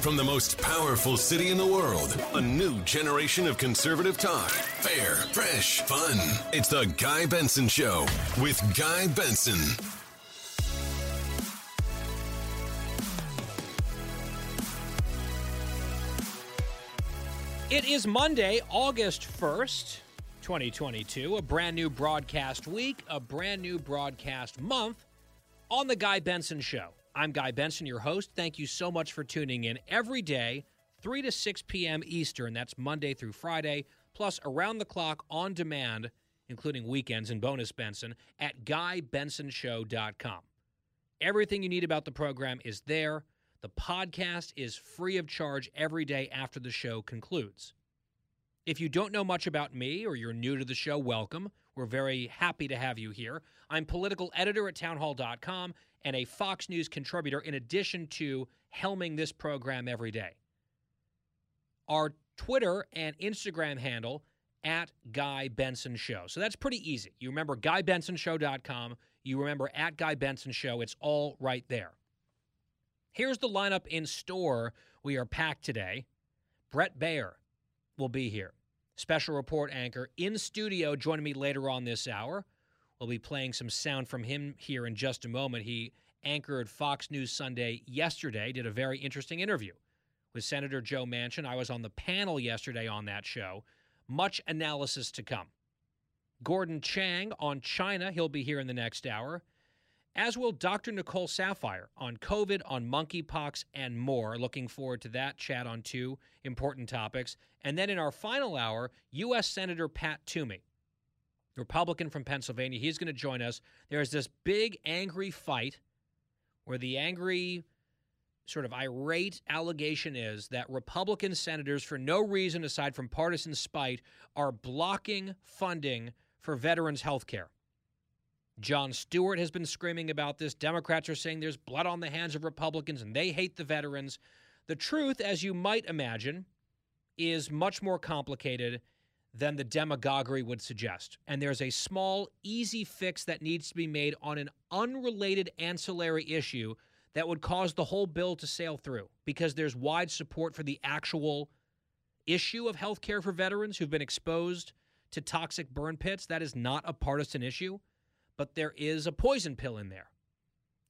from the most powerful city in the world, a new generation of conservative talk. Fair, fresh, fun. It's the Guy Benson Show with Guy Benson. It is Monday, August 1st, 2022, a brand new broadcast week, a brand new broadcast month on The Guy Benson Show. I'm Guy Benson, your host. Thank you so much for tuning in every day, 3 to 6 p.m. Eastern. That's Monday through Friday, plus around the clock on demand, including weekends and bonus Benson, at GuyBensonShow.com. Everything you need about the program is there. The podcast is free of charge every day after the show concludes. If you don't know much about me or you're new to the show, welcome. We're very happy to have you here. I'm political editor at townhall.com and a Fox News contributor in addition to helming this program every day. Our Twitter and Instagram handle at Guy Benson Show. So that's pretty easy. You remember GuyBensonShow.com. You remember at Guy Benson Show. It's all right there. Here's the lineup in store. We are packed today. Brett Baier will be here. Special report anchor in studio joining me later on this hour. We'll be playing some sound from him here in just a moment. He anchored Fox News Sunday yesterday, did a very interesting interview with Senator Joe Manchin. I was on the panel yesterday on that show. Much analysis to come. Gordon Chang on China. He'll be here in the next hour as will Dr. Nicole Saphier on COVID, on monkeypox, and more. Looking forward to that chat on two important topics. And then in our final hour, U.S. Senator Pat Toomey, Republican from Pennsylvania, he's going to join us. There's this big, angry fight where the angry, sort of irate allegation is that Republican senators, for no reason aside from partisan spite, are blocking funding for veterans' health care. Jon Stewart has been screaming about this. Democrats are saying there's blood on the hands of Republicans and they hate the veterans. The truth, as you might imagine, is much more complicated than the demagoguery would suggest. And there's a small, easy fix that needs to be made on an unrelated ancillary issue that would cause the whole bill to sail through because there's wide support for the actual issue of health care for veterans who've been exposed to toxic burn pits. That is not a partisan issue but there is a poison pill in there.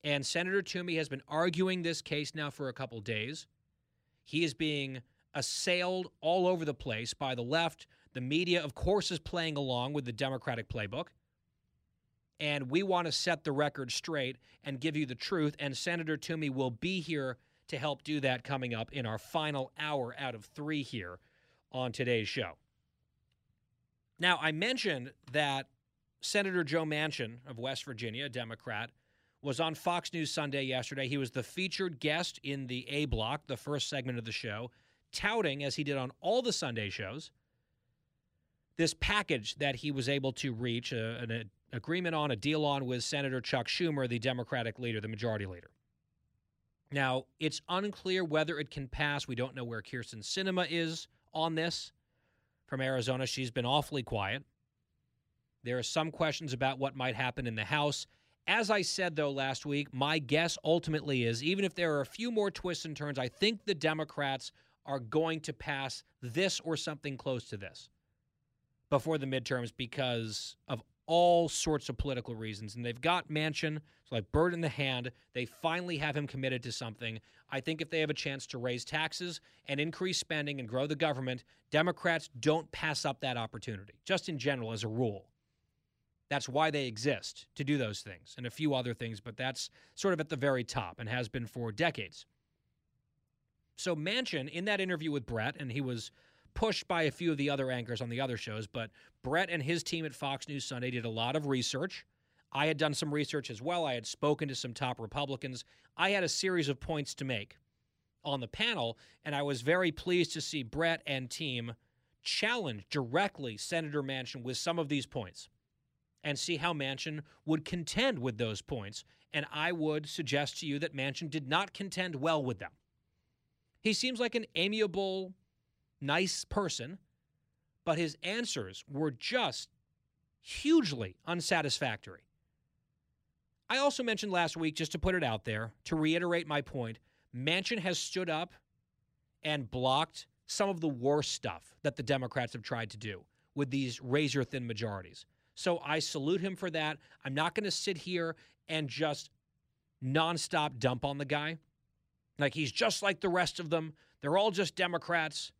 And Senator Toomey has been arguing this case now for a couple days. He is being assailed all over the place by the left. The media, of course, is playing along with the Democratic playbook. And we want to set the record straight and give you the truth. And Senator Toomey will be here to help do that coming up in our final hour out of three here on today's show. Now, I mentioned that Senator Joe Manchin of West Virginia, Democrat, was on Fox News Sunday yesterday. He was the featured guest in the A Block, the first segment of the show, touting, as he did on all the Sunday shows, this package that he was able to reach, a, an a, agreement on, a deal on with Senator Chuck Schumer, the Democratic leader, the majority leader. Now, it's unclear whether it can pass. We don't know where Kyrsten Sinema is on this from Arizona. She's been awfully quiet. There are some questions about what might happen in the House. As I said, though, last week, my guess ultimately is even if there are a few more twists and turns, I think the Democrats are going to pass this or something close to this before the midterms because of all sorts of political reasons. And they've got so like bird in the hand. They finally have him committed to something. I think if they have a chance to raise taxes and increase spending and grow the government, Democrats don't pass up that opportunity, just in general, as a rule. That's why they exist to do those things and a few other things, but that's sort of at the very top and has been for decades. So Manchin, in that interview with Brett, and he was pushed by a few of the other anchors on the other shows, but Brett and his team at Fox News Sunday did a lot of research. I had done some research as well. I had spoken to some top Republicans. I had a series of points to make on the panel, and I was very pleased to see Brett and team challenge directly Senator Manchin with some of these points and see how Manchin would contend with those points. And I would suggest to you that Manchin did not contend well with them. He seems like an amiable, nice person, but his answers were just hugely unsatisfactory. I also mentioned last week, just to put it out there, to reiterate my point, Manchin has stood up and blocked some of the worst stuff that the Democrats have tried to do with these razor thin majorities. So I salute him for that. I'm not going to sit here and just nonstop dump on the guy. Like he's just like the rest of them. They're all just Democrats.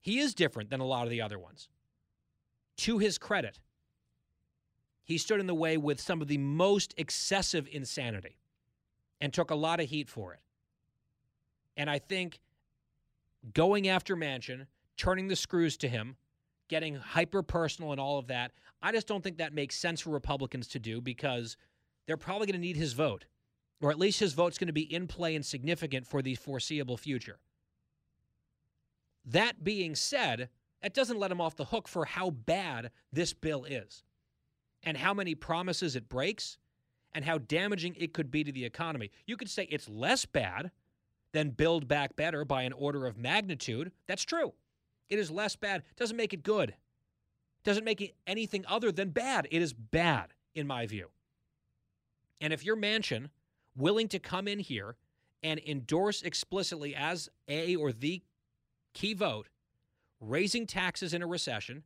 He is different than a lot of the other ones. To his credit, he stood in the way with some of the most excessive insanity and took a lot of heat for it. And I think going after Manchin, turning the screws to him, getting hyper personal and all of that, I just don't think that makes sense for Republicans to do because they're probably going to need his vote, or at least his vote's going to be in play and significant for the foreseeable future. That being said, that doesn't let him off the hook for how bad this bill is and how many promises it breaks and how damaging it could be to the economy. You could say it's less bad than Build Back Better by an order of magnitude. That's true. It is less bad. Doesn't make it good. Doesn't make it anything other than bad. It is bad, in my view. And if your Manchin willing to come in here and endorse explicitly as a or the key vote raising taxes in a recession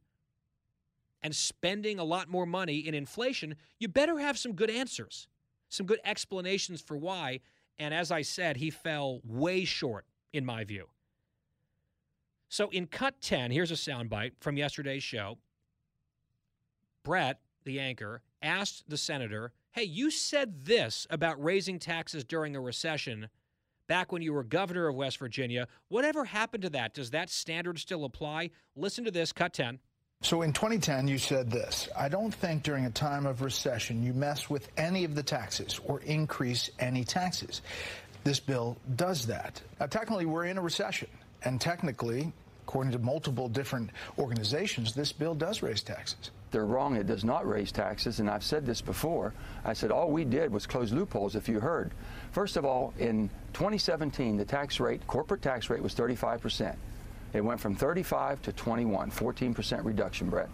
and spending a lot more money in inflation, you better have some good answers, some good explanations for why and as I said, he fell way short, in my view. So in cut 10, here's a soundbite from yesterday's show. Brett, the anchor, asked the senator, Hey, you said this about raising taxes during a recession back when you were governor of West Virginia. Whatever happened to that? Does that standard still apply? Listen to this, cut 10. So in 2010, you said this I don't think during a time of recession you mess with any of the taxes or increase any taxes. This bill does that. Now, technically, we're in a recession, and technically, according to multiple different organizations, this bill does raise taxes. They're wrong. It does not raise taxes, and I've said this before. I said all we did was close loopholes, if you heard. First of all, in 2017, the tax rate, corporate tax rate, was 35 percent. It went from 35 to 21, 14% reduction, Brett.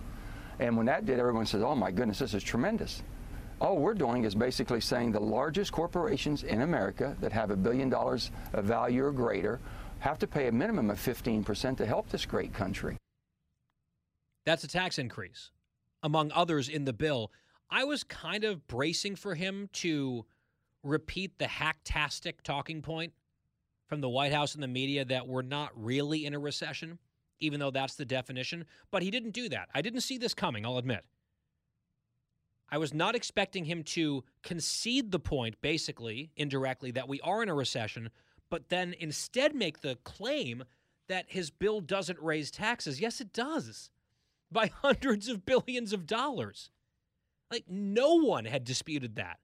And when that did, everyone says, oh my goodness, this is tremendous. All we're doing is basically saying the largest corporations in America that have a billion dollars of value or greater have to pay a minimum of 15% to help this great country. That's a tax increase, among others in the bill. I was kind of bracing for him to repeat the hacktastic talking point from the White House and the media that we're not really in a recession, even though that's the definition. But he didn't do that. I didn't see this coming, I'll admit. I was not expecting him to concede the point, basically, indirectly, that we are in a recession, but then instead make the claim that his bill doesn't raise taxes. Yes, it does, by hundreds of billions of dollars. Like, no one had disputed that.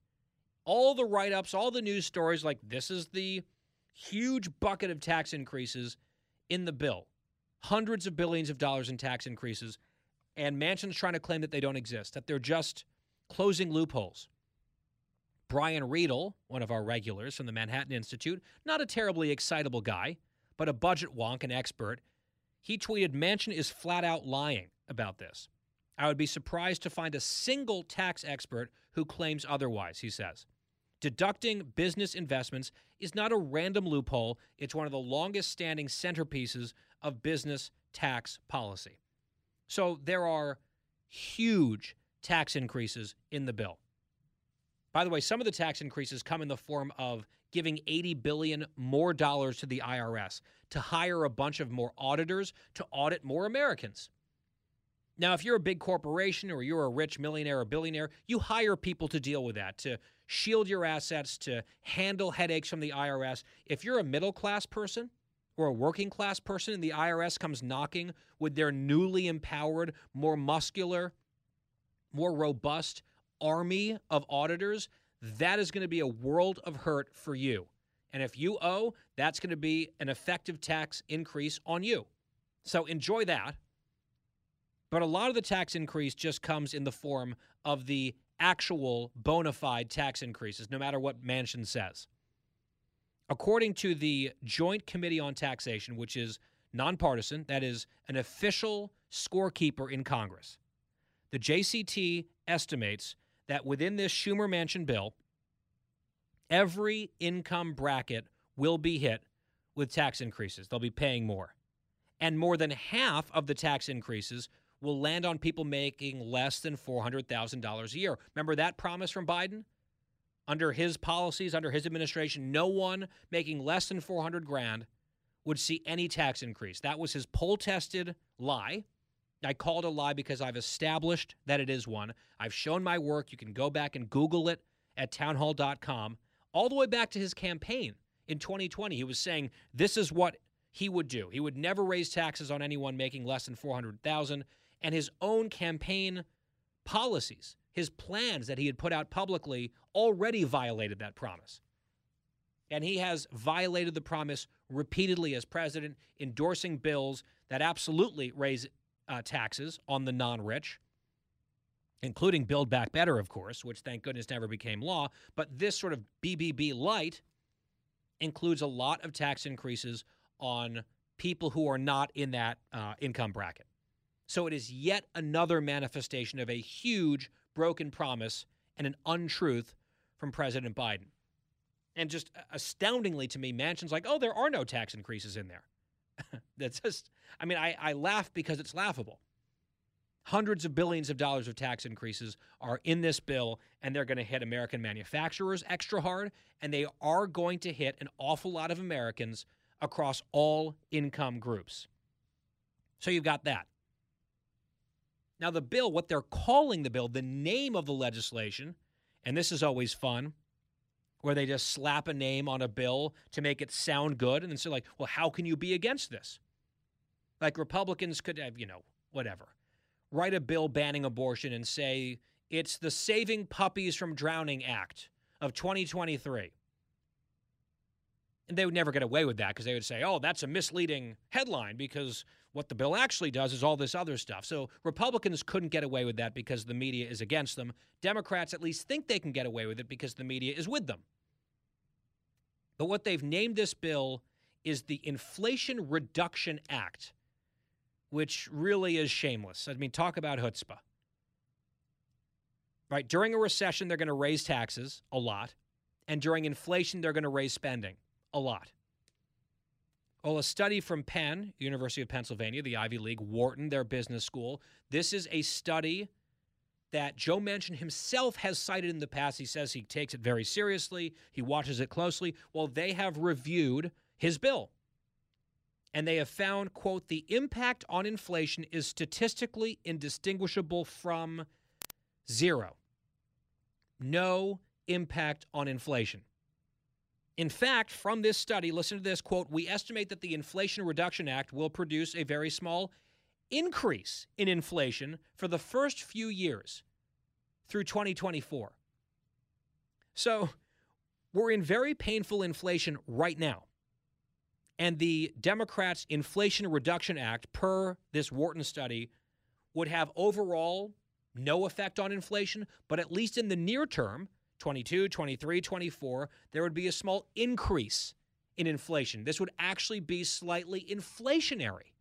All the write ups, all the news stories, like, this is the huge bucket of tax increases in the bill, hundreds of billions of dollars in tax increases, and Manchin's trying to claim that they don't exist, that they're just closing loopholes. Brian Riedl, one of our regulars from the Manhattan Institute, not a terribly excitable guy, but a budget wonk and expert, he tweeted Manchin is flat out lying about this. I would be surprised to find a single tax expert who claims otherwise, he says. Deducting business investments is not a random loophole, it's one of the longest standing centerpieces of business tax policy. So there are huge tax increases in the bill. By the way, some of the tax increases come in the form of giving 80 billion more dollars to the IRS to hire a bunch of more auditors to audit more Americans. Now, if you're a big corporation or you're a rich millionaire or billionaire, you hire people to deal with that, to shield your assets, to handle headaches from the IRS. If you're a middle class person or a working class person and the IRS comes knocking with their newly empowered, more muscular, more robust army of auditors, that is going to be a world of hurt for you. And if you owe, that's going to be an effective tax increase on you. So enjoy that. But a lot of the tax increase just comes in the form of the actual bona fide tax increases, no matter what Manchin says. According to the Joint Committee on Taxation, which is nonpartisan, that is an official scorekeeper in Congress, the JCT estimates that within this Schumer Manchin bill, every income bracket will be hit with tax increases. They'll be paying more. And more than half of the tax increases will land on people making less than $400,000 a year. Remember that promise from Biden? Under his policies, under his administration, no one making less than 400 grand would see any tax increase. That was his poll tested lie. I called it a lie because I've established that it is one. I've shown my work. You can go back and Google it at townhall.com. All the way back to his campaign in 2020, he was saying this is what he would do. He would never raise taxes on anyone making less than 400,000 and his own campaign policies, his plans that he had put out publicly already violated that promise. And he has violated the promise repeatedly as president, endorsing bills that absolutely raise uh, taxes on the non rich, including Build Back Better, of course, which thank goodness never became law. But this sort of BBB light includes a lot of tax increases on people who are not in that uh, income bracket. So it is yet another manifestation of a huge broken promise and an untruth from President Biden. And just astoundingly to me, Manchin's like, oh, there are no tax increases in there. That's just, I mean, I, I laugh because it's laughable. Hundreds of billions of dollars of tax increases are in this bill, and they're going to hit American manufacturers extra hard, and they are going to hit an awful lot of Americans across all income groups. So you've got that. Now, the bill, what they're calling the bill, the name of the legislation, and this is always fun, where they just slap a name on a bill to make it sound good. And then say, like, well, how can you be against this? Like Republicans could have, you know, whatever, write a bill banning abortion and say it's the Saving Puppies from Drowning Act of 2023. And they would never get away with that because they would say, oh, that's a misleading headline because what the bill actually does is all this other stuff. So Republicans couldn't get away with that because the media is against them. Democrats at least think they can get away with it because the media is with them. But what they've named this bill is the Inflation Reduction Act, which really is shameless. I mean, talk about chutzpah. Right? During a recession, they're going to raise taxes a lot. And during inflation, they're going to raise spending a lot. Well, a study from Penn, University of Pennsylvania, the Ivy League, Wharton, their business school. This is a study that Joe Manchin himself has cited in the past. He says he takes it very seriously, he watches it closely. Well, they have reviewed his bill. And they have found, quote, the impact on inflation is statistically indistinguishable from zero. No impact on inflation. In fact, from this study, listen to this quote, we estimate that the Inflation Reduction Act will produce a very small increase in inflation for the first few years through 2024. So, we're in very painful inflation right now. And the Democrats' Inflation Reduction Act, per this Wharton study, would have overall no effect on inflation, but at least in the near term, 22, 23, 24, there would be a small increase in inflation. This would actually be slightly inflationary,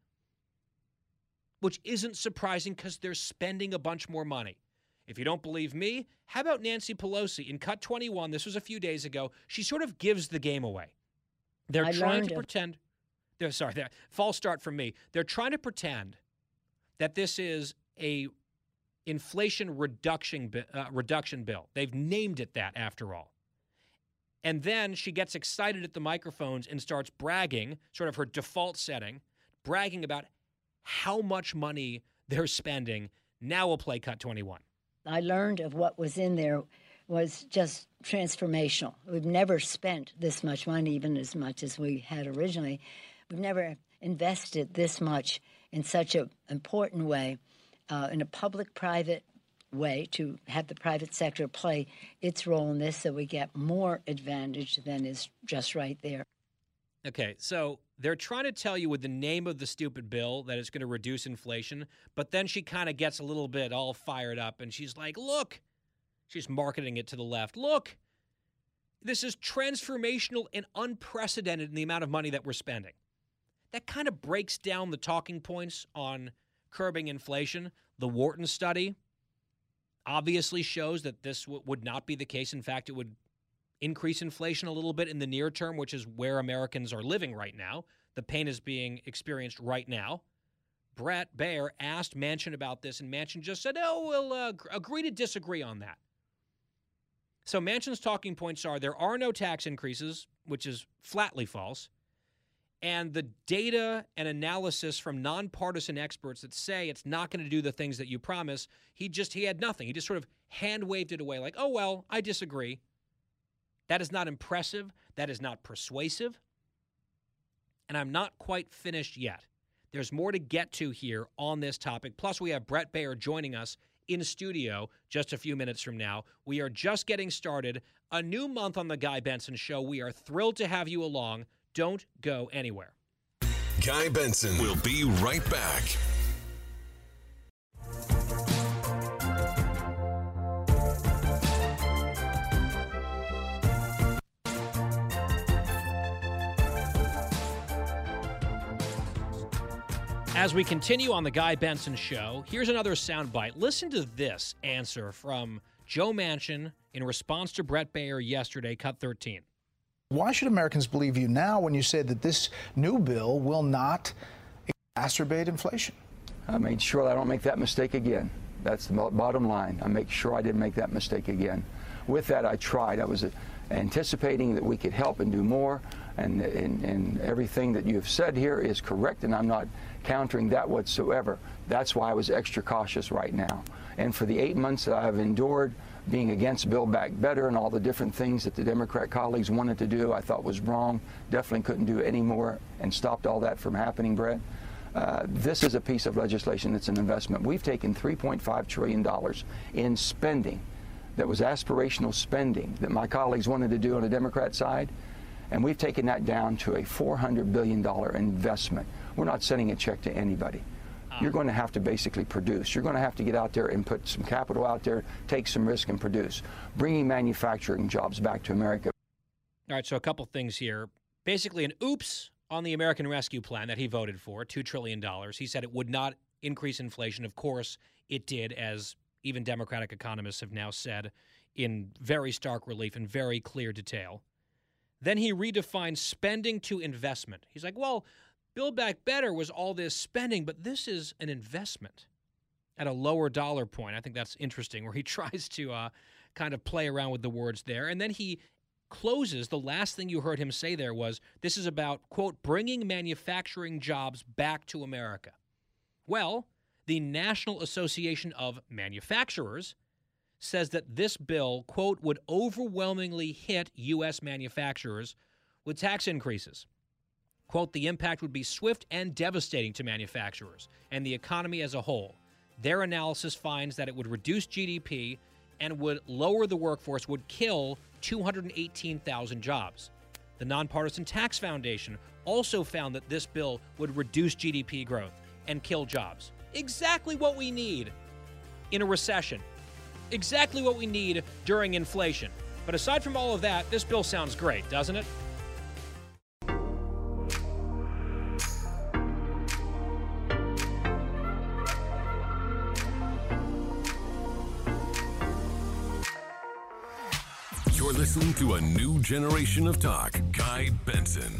which isn't surprising because they're spending a bunch more money. If you don't believe me, how about Nancy Pelosi in Cut 21? This was a few days ago. She sort of gives the game away. They're I trying to it. pretend. They're sorry. They're, false start from me. They're trying to pretend that this is a inflation reduction uh, reduction bill. They've named it that after all. And then she gets excited at the microphones and starts bragging, sort of her default setting, bragging about how much money they're spending. Now we'll play cut 21. I learned of what was in there was just transformational. We've never spent this much money, even as much as we had originally. We've never invested this much in such an important way, uh, in a public private way, to have the private sector play its role in this so we get more advantage than is just right there. Okay, so they're trying to tell you with the name of the stupid bill that it's going to reduce inflation, but then she kind of gets a little bit all fired up and she's like, look, she's marketing it to the left. Look, this is transformational and unprecedented in the amount of money that we're spending. That kind of breaks down the talking points on curbing inflation. The Wharton study obviously shows that this w- would not be the case. In fact, it would increase inflation a little bit in the near term, which is where Americans are living right now. The pain is being experienced right now. Brett Baier asked Manchin about this, and Manchin just said, "Oh, we'll uh, agree to disagree on that." So Manchin's talking points are there are no tax increases, which is flatly false, and the data and analysis from nonpartisan experts that say it's not going to do the things that you promise. He just he had nothing. He just sort of hand waved it away, like, "Oh well, I disagree." That is not impressive. That is not persuasive. And I'm not quite finished yet. There's more to get to here on this topic. Plus, we have Brett Baier joining us in studio just a few minutes from now. We are just getting started. A new month on The Guy Benson Show. We are thrilled to have you along. Don't go anywhere. Guy Benson will be right back. As we continue on the Guy Benson Show, here's another soundbite. Listen to this answer from Joe Manchin in response to Brett Baier yesterday, cut 13. Why should Americans believe you now when you say that this new bill will not exacerbate inflation? I made sure I don't make that mistake again. That's the bottom line. I make sure I didn't make that mistake again. With that, I tried. I was uh, anticipating that we could help and do more, and, and, and everything that you have said here is correct, and I'm not countering that whatsoever. That's why I was extra cautious right now. And for the eight months that I've endured being against Build Back Better and all the different things that the Democrat colleagues wanted to do, I thought was wrong. Definitely couldn't do any more and stopped all that from happening, Brett. Uh, this is a piece of legislation that's an investment. We've taken $3.5 trillion in spending that was aspirational spending that my colleagues wanted to do on the Democrat side, and we've taken that down to a $400 billion investment. We're not sending a check to anybody. You're going to have to basically produce. You're going to have to get out there and put some capital out there, take some risk, and produce. Bringing manufacturing jobs back to America. All right, so a couple things here. Basically, an oops on the American Rescue Plan that he voted for, $2 trillion. He said it would not increase inflation. Of course, it did, as even Democratic economists have now said in very stark relief and very clear detail. Then he redefined spending to investment. He's like, well, Build Back Better was all this spending, but this is an investment at a lower dollar point. I think that's interesting, where he tries to uh, kind of play around with the words there. And then he closes. The last thing you heard him say there was this is about, quote, bringing manufacturing jobs back to America. Well, the National Association of Manufacturers says that this bill, quote, would overwhelmingly hit U.S. manufacturers with tax increases. Quote, the impact would be swift and devastating to manufacturers and the economy as a whole. Their analysis finds that it would reduce GDP and would lower the workforce, would kill 218,000 jobs. The Nonpartisan Tax Foundation also found that this bill would reduce GDP growth and kill jobs. Exactly what we need in a recession. Exactly what we need during inflation. But aside from all of that, this bill sounds great, doesn't it? You're to a new generation of talk. Guy Benson.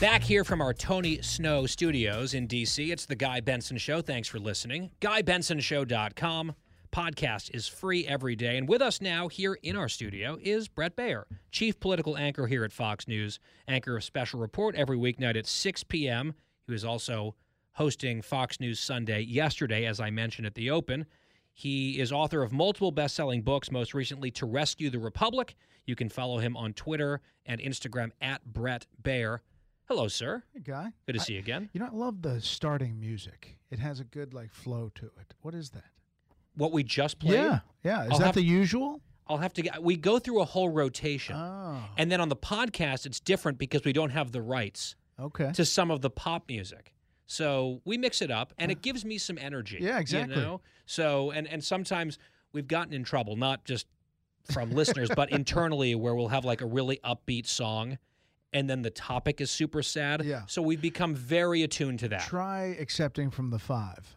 Back here from our Tony Snow studios in DC, it's the Guy Benson Show. Thanks for listening. GuyBensonShow.com. Podcast is free every day. And with us now here in our studio is Brett Baier, chief political anchor here at Fox News, anchor of Special Report every weeknight at 6 p.m. He was also hosting Fox News Sunday yesterday, as I mentioned at the open. He is author of multiple best selling books, most recently To Rescue the Republic. You can follow him on Twitter and Instagram at Brett Baier. Hello, sir. Hey, Guy. Good to I- see you again. You know, I love the starting music. It has a good like flow to it. What is that? What we just played? Yeah, yeah. Is I'll that the usual? I'll have to get. We go through a whole rotation, Oh, and then on the podcast, it's different because we don't have the rights okay. to some of the pop music. So we mix it up, and it gives me some energy. Yeah, exactly. You know? So and and sometimes we've gotten in trouble, not just from listeners, but internally, where we'll have like a really upbeat song, and then the topic is super sad. Yeah. So we've become very attuned to that. Try accepting from the five,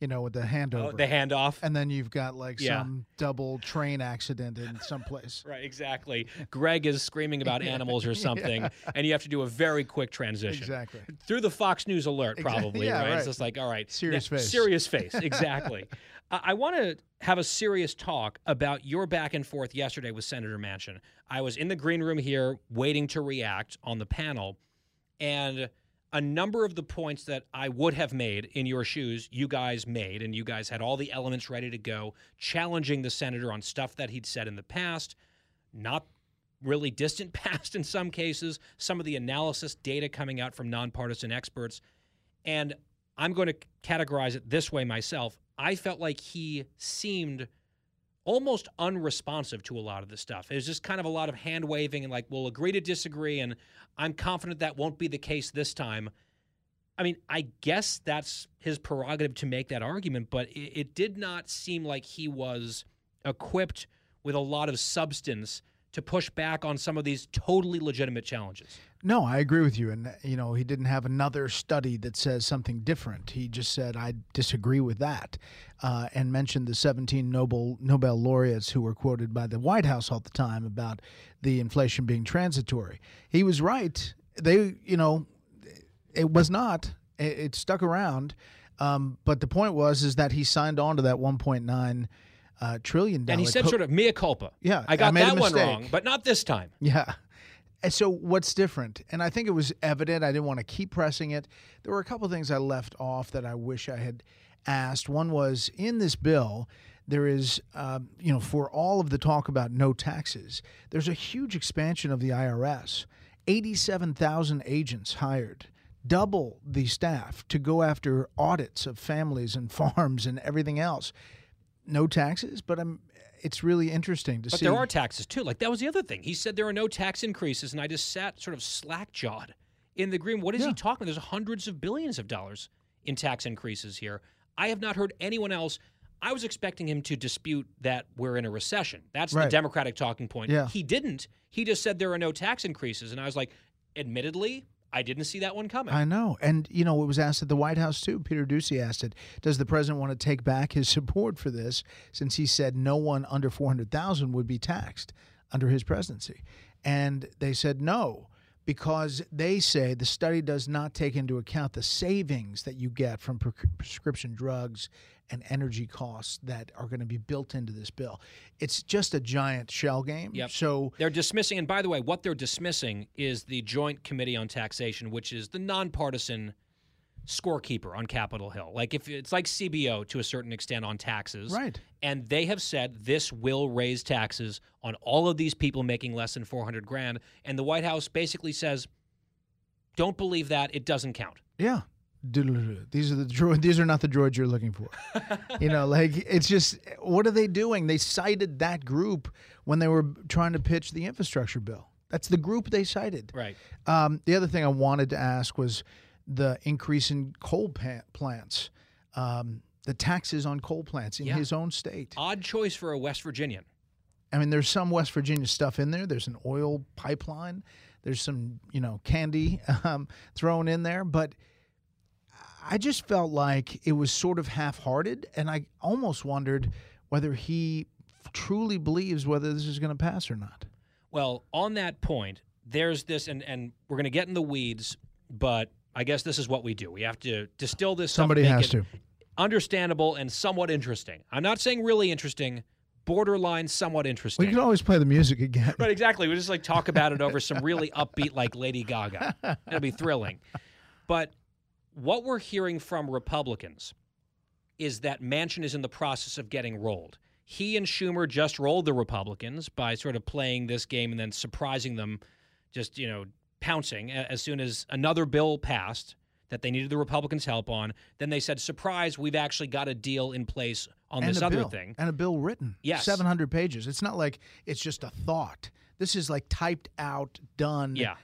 you know, with the handover. Oh, the handoff. and then you've got like Yeah. some double train accident in some place. Right, exactly. Greg is screaming about animals or something, and you have to do a very quick transition. Exactly. Through the Fox News alert, Exactly. probably, Yeah, right? It's just like, all right. Serious now- face. Serious face, exactly. I I want to have a serious talk about your back and forth yesterday with Senator Manchin. I was in the green room here waiting to react on the panel, and a number of the points that I would have made in your shoes, you guys made, and you guys had all the elements ready to go, challenging the senator on stuff that he'd said in the past, not really distant past in some cases, some of the analysis data coming out from nonpartisan experts. And I'm going to categorize it this way myself. I felt like he seemed almost unresponsive to a lot of the stuff. It was just kind of a lot of hand waving and like, we'll agree to disagree. And I'm confident that won't be the case this time. I mean, I guess that's his prerogative to make that argument, but it, it did not seem like he was equipped with a lot of substance to push back on some of these totally legitimate challenges. No, I agree with you. And, you know, he didn't have another study that says something different. He just said, I disagree with that, uh, and mentioned the 17 Nobel, Nobel laureates who were quoted by the White House all the time about the inflation being transitory. He was right. They, you know, it was not. It, it stuck around. Um, but the point was is that he signed on to that 1.9 uh, trillion dollar. And he said co- sort of mea culpa. Yeah, I I got a that one wrong, but not this time. Yeah. And so what's different? And I think it was evident. I didn't want to keep pressing it. There were a couple things I left off that I wish I had asked. One was in this bill, there is, um, you know, for all of the talk about no taxes, there's a huge expansion of the IRS. 87,000 agents hired, double the staff to go after audits of families and farms and everything else. No taxes, but I'm. It's really interesting to But see. But there are taxes too. Like that was the other thing. He said there are no tax increases, and I just sat sort of slack jawed in the green. What is Yeah. he talking? There's hundreds of billions of dollars in tax increases here. I have not heard anyone else. I was expecting him to dispute that we're in a recession. That's the Democratic talking point. Yeah. He didn't. He just said there are no tax increases, and I was like, admittedly, I didn't see that one coming. I know. And, you know, it was asked at the White House, too. Peter Doocy asked it Does the president want to take back his support for this since he said no one under 400,000 would be taxed under his presidency? And they said no, because they say the study does not take into account the savings that you get from pre- prescription drugs and energy costs that are going to be built into this bill. It's just a giant shell game. Yep. So They're dismissing, and by the way, what they're dismissing is the Joint Committee on Taxation, which is the nonpartisan scorekeeper on Capitol Hill. Like if it's like CBO to a certain extent on taxes. Right. And they have said this will raise taxes on all of these people making less than 400 grand and the White House basically says don't believe that, it doesn't count. Yeah. These are the droid. These are not the droids you're looking for. you know, like it's just what are they doing? They cited that group when they were trying to pitch the infrastructure bill. That's the group they cited. Right. Um, the other thing I wanted to ask was the increase in coal plants, um, the taxes on coal plants in Yeah. his own state. Odd choice for a West Virginian. I mean, there's some West Virginia stuff in there. There's an oil pipeline. There's some, you know, candy um, thrown in there. But I just felt like it was sort of half hearted. And I almost wondered whether he truly believes whether this is going to pass or not. Well, on that point, there's this, and, and we're going to get in the weeds, but I guess this is what we do. We have to distill this. Somebody has to. Understandable and somewhat interesting. I'm not saying really interesting, borderline somewhat interesting. We can always play the music again. Right, exactly. We just like talk about it over some really upbeat, like Lady Gaga. It'll be thrilling. But what we're hearing from Republicans is that Manchin is in the process of getting rolled. He and Schumer just rolled the Republicans by sort of playing this game and then surprising them, just, you know, pouncing as soon as another bill passed that they needed the Republicans' help on. Then they said, surprise, we've actually got a deal in place on and this other bill, thing. and a bill written. Yes. 700 pages. It's not like it's just a thought. This is like typed out, done. Yeah.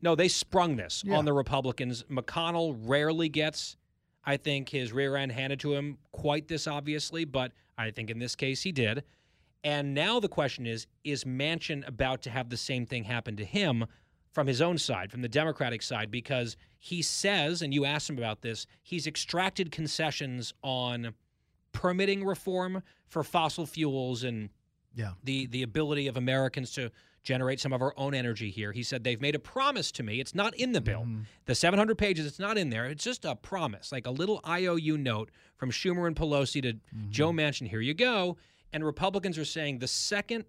No, they sprung this Yeah. on the Republicans. McConnell rarely gets, I think, his rear end handed to him quite this obviously, but I think in this case he did. And now the question is is Manchin about to have the same thing happen to him from his own side, from the Democratic side? Because he says, and you asked him about this, he's extracted concessions on permitting reform for fossil fuels and Yeah. the the ability of Americans to generate some of our own energy here. He said they've made a promise to me. It's not in the bill. Mm-hmm. The 700 pages, it's not in there. It's just a promise, like a little IOU note from Schumer and Pelosi to mm-hmm. Joe Manchin. Here you go. And Republicans are saying the second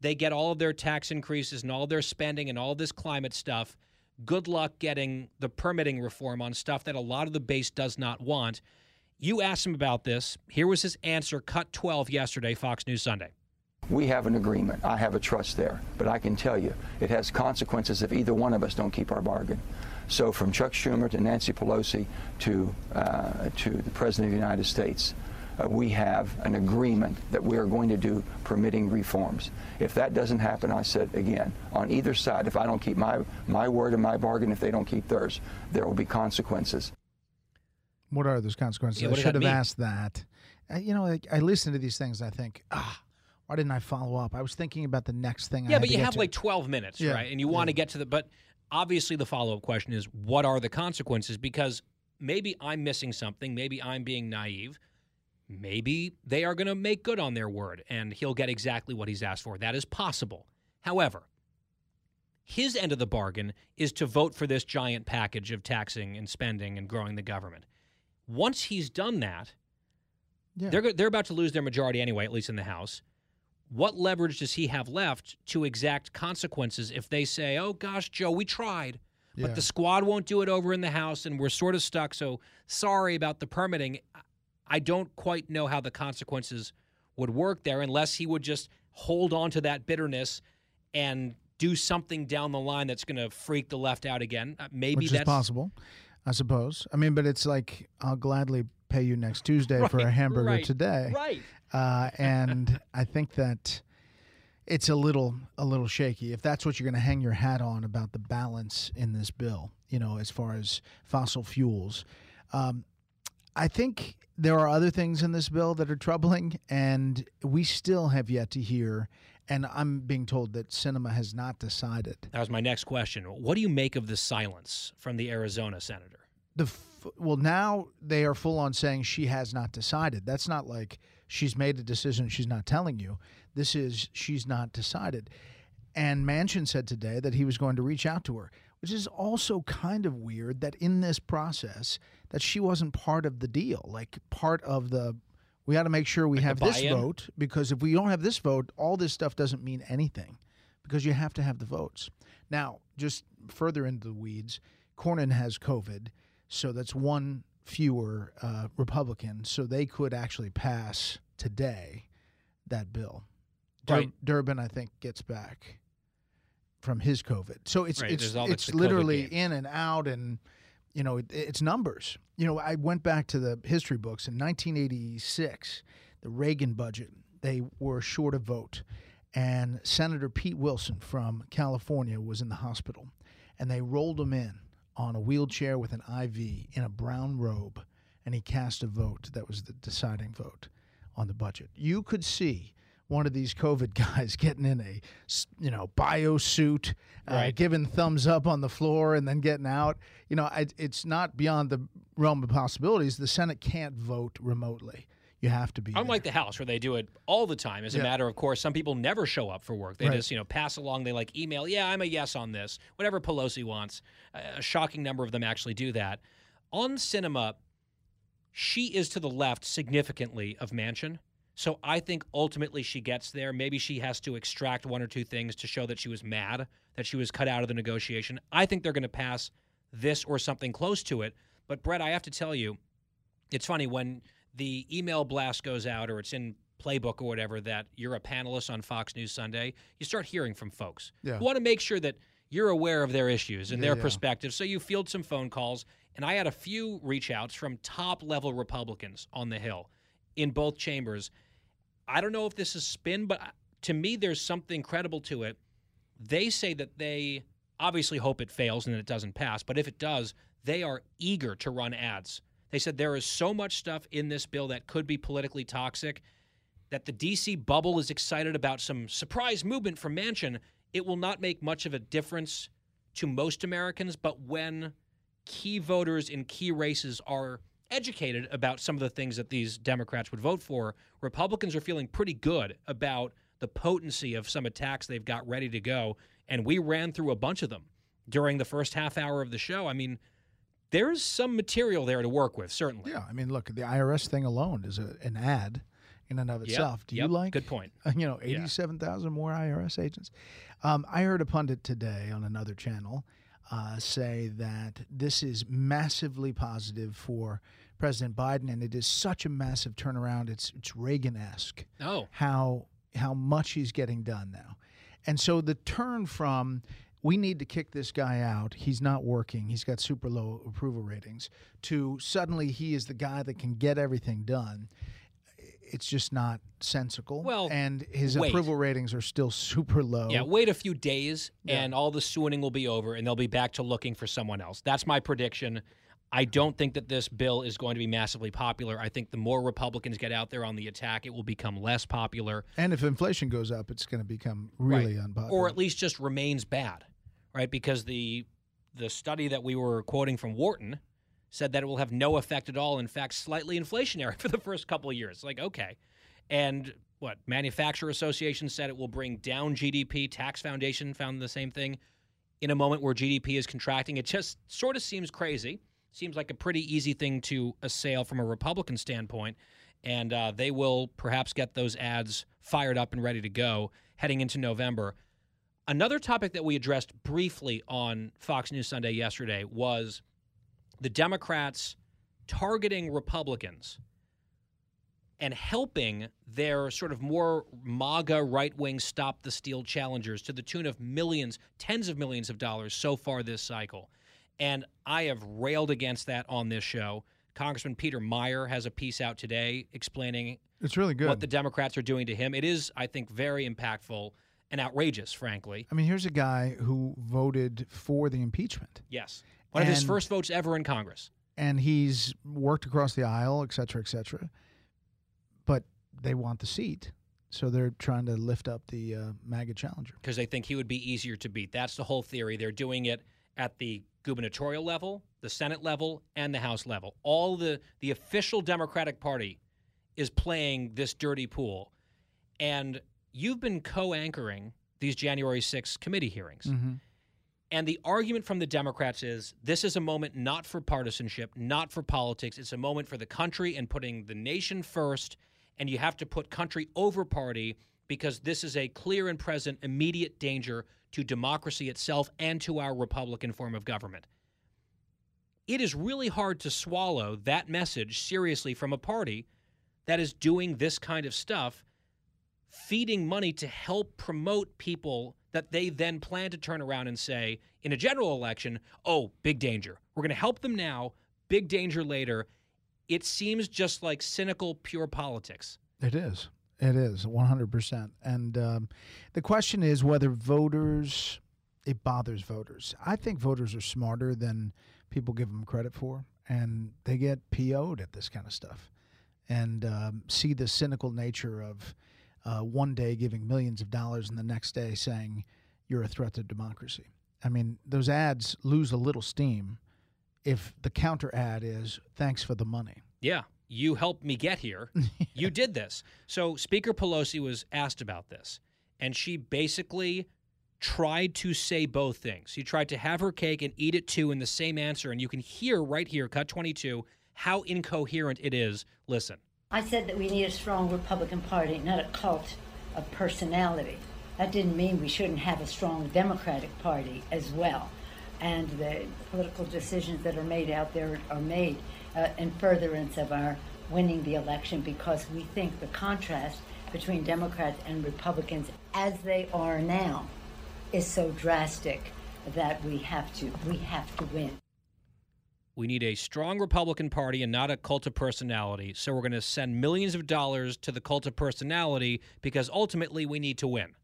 they get all of their tax increases and all their spending and all this climate stuff, good luck getting the permitting reform on stuff that a lot of the base does not want. You asked him about this. Here was his answer, cut 12 yesterday, Fox News Sunday. We have an agreement. I have a trust there. But I can tell you, it has consequences if either one of us don't keep our bargain. So from Chuck Schumer to Nancy Pelosi to, uh, to the President of the United States, uh, we have an agreement that we are going to do permitting reforms. If that doesn't happen, I said again, on either side, if I don't keep my, my word and my bargain, if they don't keep theirs, there will be consequences. What are those consequences? Yeah, I should have mean? asked that. Uh, you know, like, I listen to these things. and I think, ah, why didn't I follow up? I was thinking about the next thing. I Yeah, had but to you get have to. like 12 minutes, Yeah, right? And you want to get to the, but obviously the follow up question is what are the consequences? Because maybe I'm missing something. Maybe I'm being naive. Maybe they are going to make good on their word and he'll get exactly what he's asked for. That is possible. However, his end of the bargain is to vote for this giant package of taxing and spending and growing the government. Once he's done that, Yeah. they're, they're about to lose their majority anyway, at least in the House. What leverage does he have left to exact consequences if they say, oh gosh, Joe, we tried, but Yeah. the squad won't do it over in the House and we're sort of stuck, so sorry about the permitting. I don't quite know how the consequences would work there unless he would just hold on to that bitterness and do something down the line that's going to freak the left out again. Uh, Maybe which that's possible, I suppose. I mean, but it's like I'll gladly pay you next Tuesday for a hamburger right, today. Right. Uh, and I think that it's a little a little shaky if that's what you're going to hang your hat on about the balance in this bill. You know, as far as fossil fuels, um, I think there are other things in this bill that are troubling, and we still have yet to hear. And I'm being told that Sinema has not decided. That was my next question. What do you make of the silence from the Arizona senator? the f- well now they are full on saying she has not decided that's not like she's made a decision she's not telling you this is she's not decided and Manchin said today that he was going to reach out to her which is also kind of weird that in this process that she wasn't part of the deal like part of the we got to make sure we Like have this vote because if we don't have this vote all this stuff doesn't mean anything because you have to have the votes now just further into the weeds Cornyn has covid so that's one fewer uh, Republican. So they could actually pass today that bill. Dur- Right. Durbin, I think, gets back from his COVID. So it's Right, it's there's all the- it's literally in and out, and you know it, it's numbers. You know, I went back to the history books in 1986, the Reagan budget. They were short a vote, and Senator Pete Wilson from California was in the hospital, and they rolled him in on a wheelchair with an IV in a brown robe, and he cast a vote that was the deciding vote on the budget. You could see one of these COVID guys getting in a you know bio suit, uh, giving thumbs up on the floor, and then getting out. You know, I, it's not beyond the realm of possibilities. The Senate can't vote remotely. You have to be. Unlike the House, where they do it all the time, as a matter of course, some people never show up for work. They Right. just, you know, pass along. They like email, yeah, I'm a yes on this, whatever Pelosi wants. A a shocking number of them actually do that. On Sinema, she is to the left significantly of Manchin. So I think ultimately she gets there. Maybe she has to extract one or two things to show that she was mad, that she was cut out of the negotiation. I think they're going to pass this or something close to it. But Brett, I have to tell you, it's funny when the email blast goes out or it's in playbook or whatever that you're a panelist on Fox News Sunday, you start hearing from folks. Yeah. You want to make sure that you're aware of their issues and Yeah, their yeah. perspectives. So you field some phone calls, and I had a few reach outs from top level Republicans on the Hill in both chambers. I don't know if this is spin, but uh, to me, there's something credible to it. They say that they obviously hope it fails and that it doesn't pass, but if it does, they are eager to run ads. They said there is so much stuff in this bill that could be politically toxic that the DC bubble is excited about some surprise movement from Manchin. It will not make much of a difference to most Americans, but when key voters in key races are educated about some of the things that these Democrats would vote for, Republicans are feeling pretty good about the potency of some attacks they've got ready to go. And we ran through a bunch of them during the first half hour of the show. I mean, there's some material there to work with, certainly. Yeah, I mean, look, the IRS thing alone is a, an ad in and of Yep, itself. Do yep, you like? good point. You know, Yeah. eighty-seven thousand more IRS agents. Um, I heard a pundit today on another channel uh, say that this is massively positive for President Biden, and it is such a massive turnaround. It's it's Reagan-esque. Oh. how how much he's getting done now, and so the turn from we need to kick this guy out. He's not working. He's got super low approval ratings. To suddenly he is the guy that can get everything done. It's just not sensical. Well, and his wait. approval ratings are still super low. Yeah, wait a few days Yeah. and all the swooning will be over and they'll be back to looking for someone else. That's my prediction. I don't think that this bill is going to be massively popular. I think the more Republicans get out there on the attack, it will become less popular. And if inflation goes up, it's going to become really Right. unpopular. Or at least just remains bad, right? Because the the study that we were quoting from Wharton said that it will have no effect at all. In fact, slightly inflationary for the first couple of years. Like, okay. And what manufacturer association said it will bring down GDP. Tax Foundation found the same thing. In a moment where GDP is contracting, it just sort of seems crazy. Seems like a pretty easy thing to assail from a Republican standpoint, and uh, they will perhaps get those ads fired up and ready to go heading into November. Another topic that we addressed briefly on Fox News Sunday yesterday was the Democrats targeting Republicans and helping their sort of more MAGA right wing stop the steal challengers to the tune of millions, tens of millions of dollars so far this cycle. And I have railed against that on this show. Congressman Peter Meijer has a piece out today explaining it's really good. what the Democrats are doing to him. It is, I think, very impactful and outrageous, frankly. I mean, here's a guy who voted for the impeachment. Yes. One of his first votes ever in Congress. and he's worked across the aisle, et cetera, et cetera. But they want the seat, so they're trying to lift up the uh, MAGA challenger. because they think he would be easier to beat. That's the whole theory. They're doing it at the gubernatorial level, the Senate level, and the House level. All the the official Democratic Party is playing this dirty pool. And you've been co-anchoring these January 6 committee hearings. And the argument from the Democrats is this is a moment not for partisanship, not for politics. It's a moment for the country and putting the nation first. And you have to put country over party because this is a clear and present immediate danger to democracy itself and to our Republican form of government. It is really hard to swallow that message seriously from a party that is doing this kind of stuff feeding money to help promote people that they then plan to turn around and say in a general election, oh, big danger. We're going to help them now, big danger later. It seems just like cynical, pure politics. It is. It is 100%. And um, the question is whether voters, it bothers voters. I think voters are smarter than people give them credit for, and they get PO'd at this kind of stuff and um, see the cynical nature of uh, one day giving millions of dollars and the next day saying you're a threat to democracy. I mean, those ads lose a little steam if the counter ad is thanks for the money. Yeah, you helped me get here. You did this. So Speaker Pelosi was asked about this, and she basically tried to say both things. She tried to have her cake and eat it too in the same answer, and you can hear right here, cut 22, how incoherent it is. Listen. I said that we need a strong Republican Party, not a cult of personality. That didn't mean we shouldn't have a strong Democratic Party as well. And the political decisions that are made out there are made uh, in furtherance of our winning the election because we think the contrast between Democrats and Republicans, as they are now, is so drastic that we have to we have to win. We need a strong Republican Party and not a cult of personality. So we're going to send millions of dollars to the cult of personality because ultimately we need to win.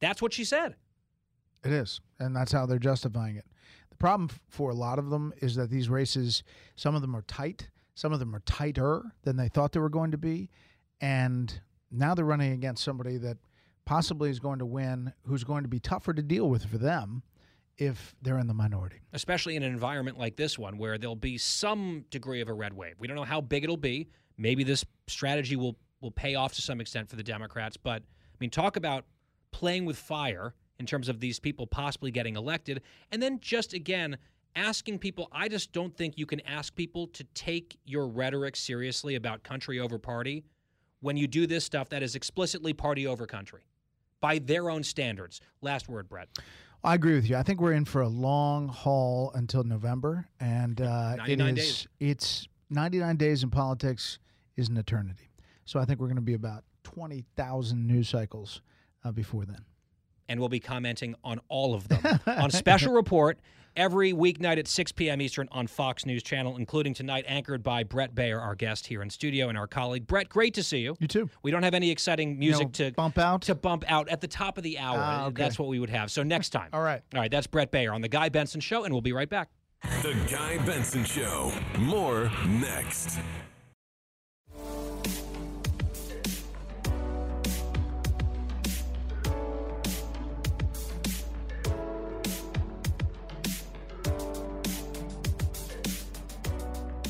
That's what she said. It is, and that's how they're justifying it. The problem for a lot of them is that these races, some of them are tight, some of them are tighter than they thought they were going to be, and now they're running against somebody that possibly is going to win, who's going to be tougher to deal with for them if they're in the minority. Especially in an environment like this one where there'll be some degree of a red wave. We don't know how big it'll be. Maybe this strategy will will pay off to some extent for the Democrats, but I mean talk about playing with fire in terms of these people possibly getting elected and then just again asking people I just don't think you can ask people to take your rhetoric seriously about country over party when you do this stuff that is explicitly party over country by their own standards. Last word, Brett. I agree with you. I think we're in for a long haul until November, and uh, it is days. it's 99 days in politics is an eternity. So I think we're going to be about 20,000 news cycles uh, before then. and we'll be commenting on all of them on Special Report every weeknight at 6 p.m. Eastern on Fox News Channel, including tonight, anchored by Brett Baier, our guest here in studio, and our colleague. Brett, great to see you. You too. We don't have any exciting music to bump out to bump out at the top of the hour. Ah, okay. That's what we would have. So next time. All right. All right, that's Brett Baier on the Guy Benson Show, and we'll be right back. The Guy Benson Show. More next.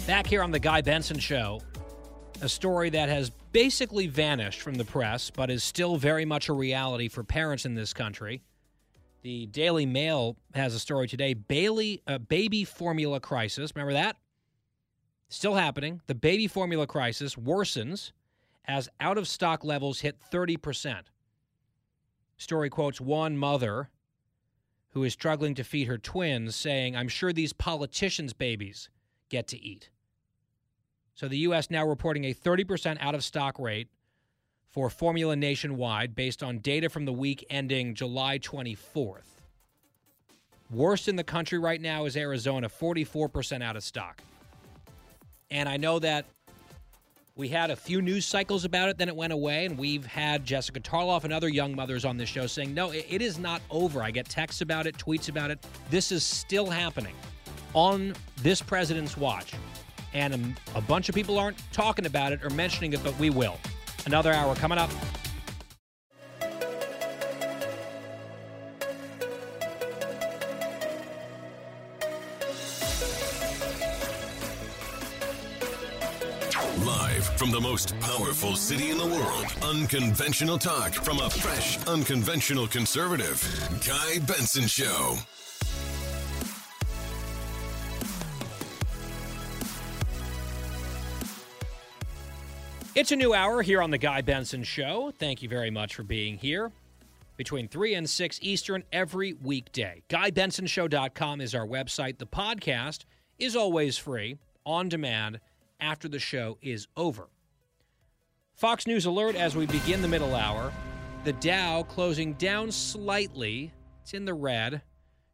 Back here on the Guy Benson Show, a story that has basically vanished from the press, but is still very much a reality for parents in this country. The Daily Mail has a story today: Bailey, uh, baby formula crisis. Remember that? Still happening. The baby formula crisis worsens as out of stock levels hit 30%. Story quotes one mother who is struggling to feed her twins, saying, I'm sure these politicians' babies get to eat. So the U.S. now reporting a 30% out of stock rate for formula nationwide based on data from the week ending July 24th. Worst in the country right now is Arizona, 44% out of stock. And I know that we had a few news cycles about it, then it went away, and we've had Jessica Tarlov and other young mothers on this show saying, no, it- it is not over. I get texts about it, tweets about it. This is still happening on this president's watch. And a, a bunch of people aren't talking about it or mentioning it, but we will. Another hour coming up. Live from the most powerful city in the world. Unconventional talk from a fresh, unconventional conservative. Guy Benson Show. It's a new hour here on the Guy Benson Show. Thank you very much for being here. Between 3 and 6 Eastern every weekday. GuyBensonShow.com is our website. The podcast is always free, on demand, after the show is over. Fox News alert as we begin the middle hour. The Dow closing down slightly. It's in the red,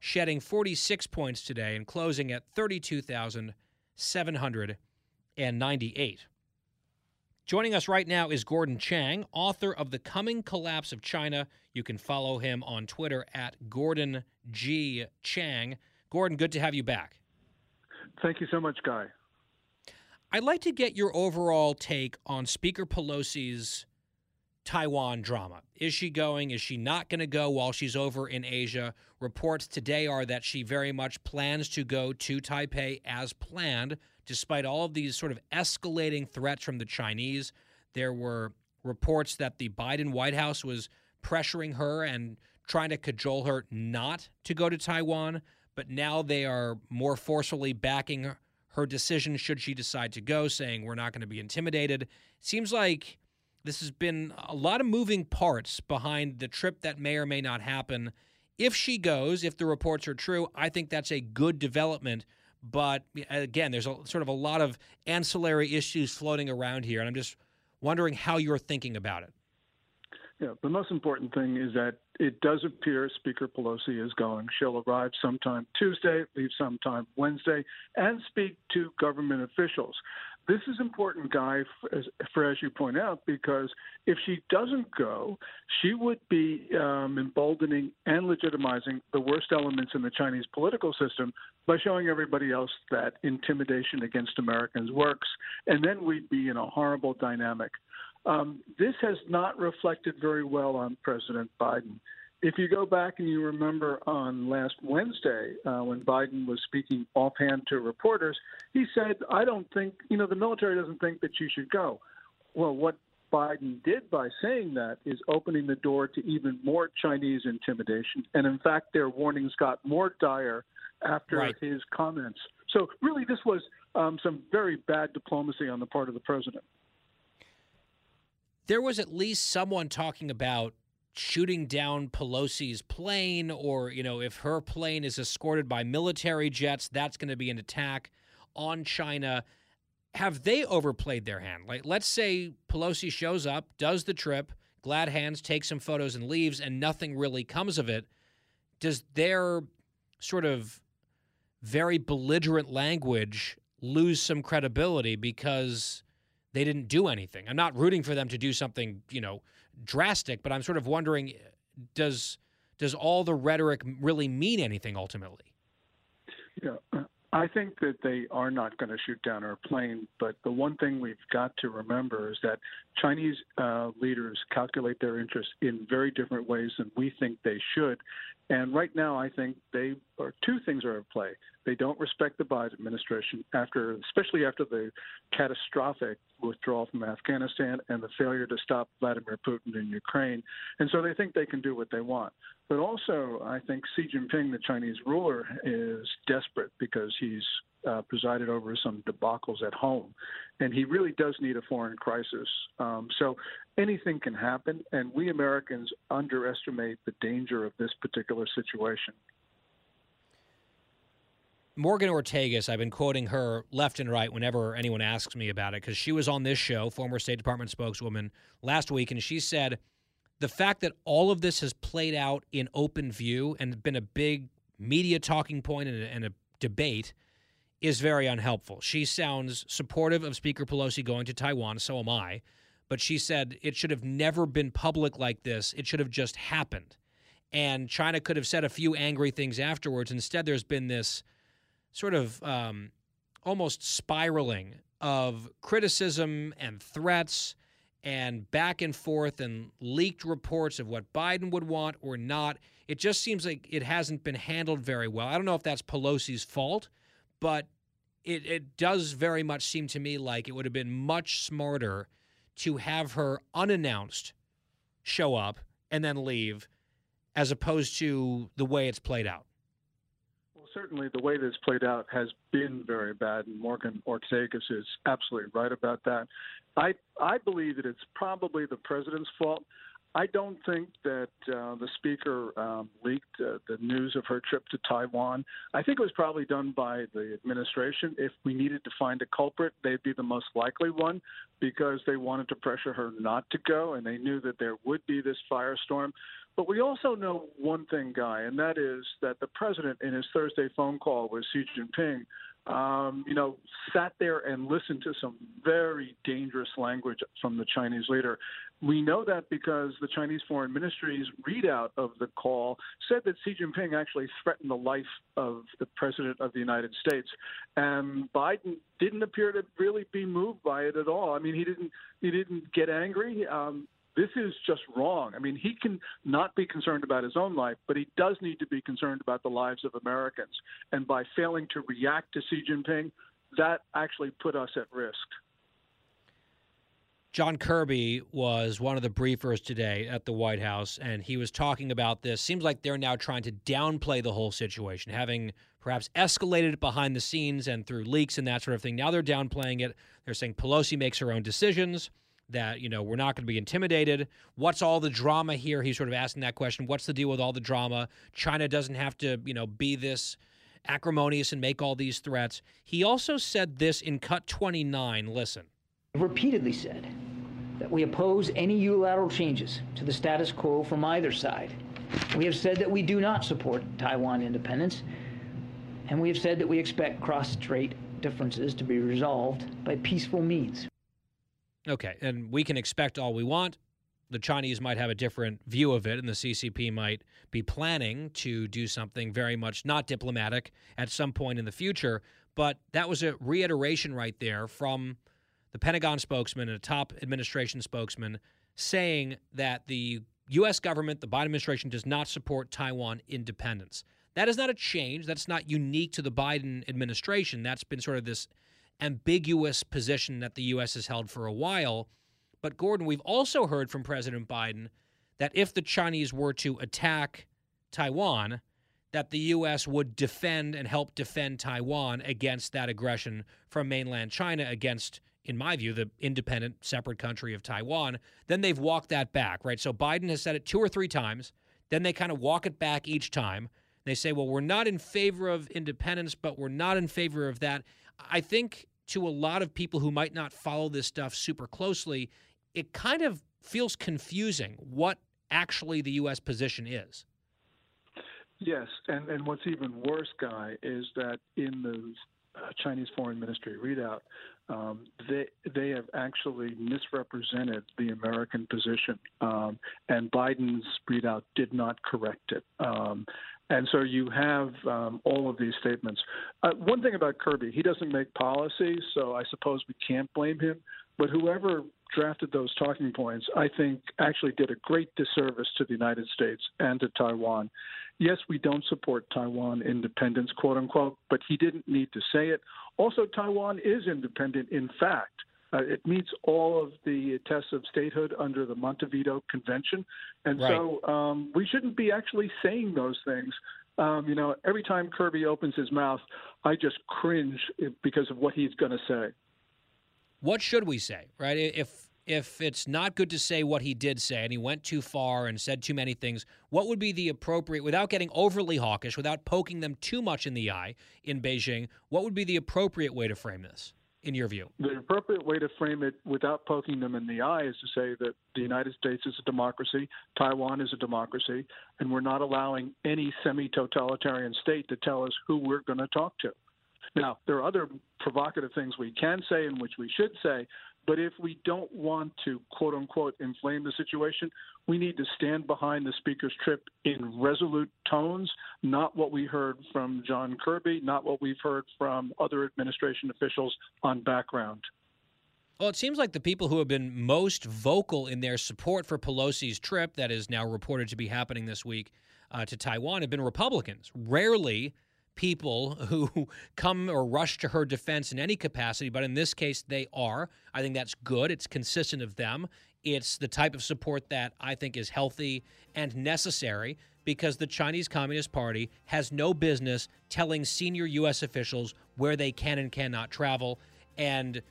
shedding 46 points today and closing at 32,798. Joining us right now is Gordon Chang, author of The Coming Collapse of China. You can follow him on Twitter at Gordon G. Chang. Gordon, good to have you back. Thank you so much, Guy. I'd like to get your overall take on Speaker Pelosi's Taiwan drama. Is she going? Is she not going to go while she's over in Asia? Reports today are that she very much plans to go to Taipei as planned, despite all of these sort of escalating threats from the Chinese. There were reports that the Biden White House was pressuring her and trying to cajole her not to go to Taiwan, but now they are more forcefully backing her decision should she decide to go, saying we're not going to be intimidated. Seems like this has been a lot of moving parts behind the trip that may or may not happen. If she goes, if the reports are true, I think that's a good development. But again, there's a sort of a lot of ancillary issues floating around here, and I'm just wondering how you're thinking about it. Yeah, the most important thing is that it does appear Speaker Pelosi is going. She'll arrive sometime Tuesday, leave sometime Wednesday, and speak to government officials. This is important, Guy, for as, for, as you point out, because if she doesn't go, she would be um, emboldening and legitimizing the worst elements in the Chinese political system by showing everybody else that intimidation against Americans works, and then we'd be in a horrible dynamic. Um, this has not reflected very well on President Biden if you go back and you remember on last Wednesday uh, when Biden was speaking offhand to reporters, he said, I don't think, you know, the military doesn't think that you should go. Well, what Biden did by saying that is opening the door to even more Chinese intimidation. And in fact, their warnings got more dire after right. his comments. So, really, this was um, some very bad diplomacy on the part of the president. There was at least someone talking about shooting down Pelosi's plane, or, you know, if her plane is escorted by military jets, that's going to be an attack on China. Have they overplayed their hand? Like, let's say Pelosi shows up, does the trip, glad hands, takes some photos and leaves, and nothing really comes of it. Does their sort of very belligerent language lose some credibility because they didn't do anything? I'm not rooting for them to do something, you know, drastic, but I'm sort of wondering does does all the rhetoric really mean anything ultimately? Yeah, I think that they are not going to shoot down our plane, but the one thing we've got to remember is that Chinese uh, leaders calculate their interests in very different ways than we think they should. And right now, I think they or two things are at play. They don't respect the Biden administration after, especially after the catastrophic withdrawal from Afghanistan and the failure to stop Vladimir Putin in Ukraine. And so they think they can do what they want. But also, I think Xi Jinping, the Chinese ruler, is desperate because he's uh, presided over some debacles at home, and he really does need a foreign crisis. Um, so anything can happen, and we Americans underestimate the danger of this particular situation. Morgan Ortagus, I've been quoting her left and right whenever anyone asks me about it because she was on this show, former State Department spokeswoman, last week, and she said the fact that all of this has played out in open view and been a big media talking point and a, and a debate is very unhelpful. She sounds supportive of Speaker Pelosi going to Taiwan, so am I, but she said it should have never been public like this. It should have just happened. And China could have said a few angry things afterwards. Instead, there's been this sort of um, almost spiraling of criticism and threats and back and forth and leaked reports of what Biden would want or not. It just seems like it hasn't been handled very well. I don't know if that's Pelosi's fault, but it, it does very much seem to me like it would have been much smarter to have her unannounced show up and then leave as opposed to the way it's played out Well, certainly the way this played out has been very bad, and Morgan Ortagus is absolutely right about that. I I believe that it's probably the president's fault. I don't think that uh, the speaker um, leaked uh, the news of her trip to Taiwan. I think it was probably done by the administration. If we needed to find a culprit, they'd be the most likely one because they wanted to pressure her not to go, and they knew that there would be this firestorm. But we also know one thing, Guy, and that is that the president, in his Thursday phone call with Xi Jinping, um, you know, sat there and listened to some very dangerous language from the Chinese leader. We know that because the Chinese Foreign Ministry's readout of the call said that Xi Jinping actually threatened the life of the President of the United States. And Biden didn't appear to really be moved by it at all. I mean, he didn't he didn't get angry. Um, this is just wrong. I mean, he can not be concerned about his own life, but he does need to be concerned about the lives of Americans. And by failing to react to Xi Jinping, that actually put us at risk. John Kirby was one of the briefers today at the White House, and he was talking about this. Seems like they're now trying to downplay the whole situation, having perhaps escalated it behind the scenes and through leaks and that sort of thing. Now they're downplaying it. They're saying Pelosi makes her own decisions that you know we're not going to be intimidated. What's all the drama here? He's sort of asking that question. What's the deal with all the drama? China doesn't have to you know be this acrimonious and make all these threats. He also said this in cut 29 listen. Repeatedly said that we oppose any unilateral changes to the status quo from either side. We have said that we do not support Taiwan independence, and we have said that we expect cross-strait differences to be resolved by peaceful means. Okay, and we can expect all we want. The Chinese might have a different view of it, and the CCP might be planning to do something very much not diplomatic at some point in the future. But that was a reiteration right there from the Pentagon spokesman and a top administration spokesman saying that the U.S. government, the Biden administration, does not support Taiwan independence. That is not a change. That's not unique to the Biden administration. That's been sort of this ambiguous position that the U.S. has held for a while. But, Gordon, we've also heard from President Biden that if the Chinese were to attack Taiwan, that the U.S. would defend and help defend Taiwan against that aggression from mainland China against, in my view, the independent, separate country of Taiwan. Then they've walked that back, right? So Biden has said it two or three times. Then they kind of walk it back each time. They say, well, we're not in favor of independence, but we're not in favor of that. I think to a lot of people who might not follow this stuff super closely, it kind of feels confusing what actually the U.S. position is. Yes, and, and what's even worse, Guy, is that in the uh, Chinese Foreign Ministry readout, um, they they have actually misrepresented the American position, um, and Biden's readout did not correct it. Um, and so you have um, all of these statements. Uh, one thing about Kirby, he doesn't make policy, so I suppose we can't blame him. But whoever drafted those talking points, I think, actually did a great disservice to the United States and to Taiwan. Yes, we don't support Taiwan independence, quote unquote, but he didn't need to say it. Also, Taiwan is independent, in fact. Uh, it meets all of the tests of statehood under the Montevideo Convention. And right. so um, we shouldn't be actually saying those things. Um, you know, every time Kirby opens his mouth, I just cringe because of what he's going to say. What should we say, right? If if it's not good to say what he did say and he went too far and said too many things, what would be the appropriate, without getting overly hawkish, without poking them too much in the eye in Beijing, what would be the appropriate way to frame this? In your view? The appropriate way to frame it without poking them in the eye is to say that the United States is a democracy, Taiwan is a democracy, and we're not allowing any semi totalitarian state to tell us who we're going to talk to. Now, there are other provocative things we can say and which we should say, but if we don't want to, quote unquote, inflame the situation, we need to stand behind the speaker's trip in resolute tones, not what we heard from John Kirby, not what we've heard from other administration officials on background. Well, it seems like the people who have been most vocal in their support for Pelosi's trip, that is now reported to be happening this week uh, to Taiwan, have been Republicans. Rarely people who come or rush to her defense in any capacity, but in this case, they are. I think that's good. It's consistent of them. It's the type of support that I think is healthy and necessary because the Chinese Communist Party has no business telling senior U.S. officials where they can and cannot travel. And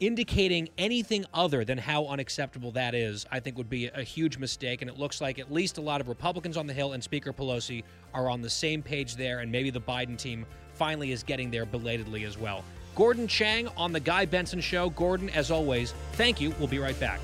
indicating anything other than how unacceptable that is, I think would be a huge mistake. And it looks like at least a lot of Republicans on the Hill and Speaker Pelosi are on the same page there, and maybe the Biden team finally is getting there belatedly as well. Gordon Chang on The Guy Benson Show. Gordon, as always, thank you. We'll be right back.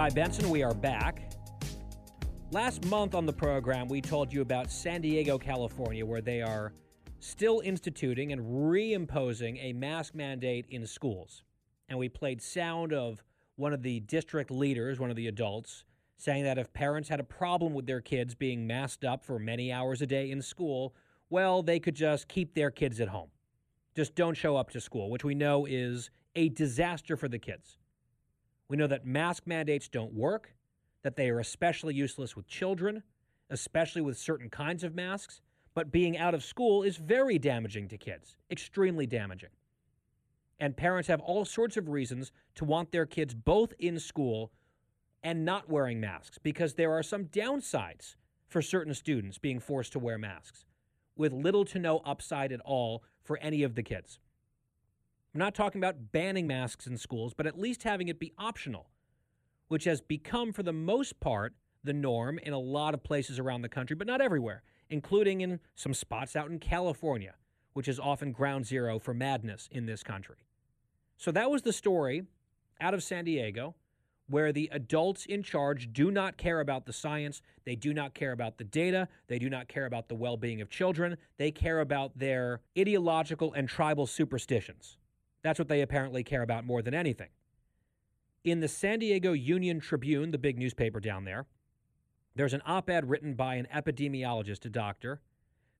Guy Benson. We are back. Last month on the program, we told you about San Diego, California, where they are still instituting and reimposing a mask mandate in schools. And we played sound of one of the district leaders, one of the adults, saying that if parents had a problem with their kids being masked up for many hours a day in school, well, they could just keep their kids at home. Just don't show up to school, which we know is a disaster for the kids. We know that mask mandates don't work, that they are especially useless with children, especially with certain kinds of masks. But being out of school is very damaging to kids, extremely damaging. And parents have all sorts of reasons to want their kids both in school and not wearing masks because there are some downsides for certain students being forced to wear masks with little to no upside at all for any of the kids. I'm not talking about banning masks in schools, but at least having it be optional. which has become, for the most part, the norm in a lot of places around the country, but not everywhere, including in some spots out in California, which is often ground zero for madness in this country. So that was the story out of San Diego where the adults in charge do not care about the science, they do not care about the data, they do not care about the well being of children, they care about their ideological and tribal superstitions. That's what they apparently care about more than anything. In the San Diego Union Tribune, the big newspaper down there, there's an op ed written by an epidemiologist, a doctor,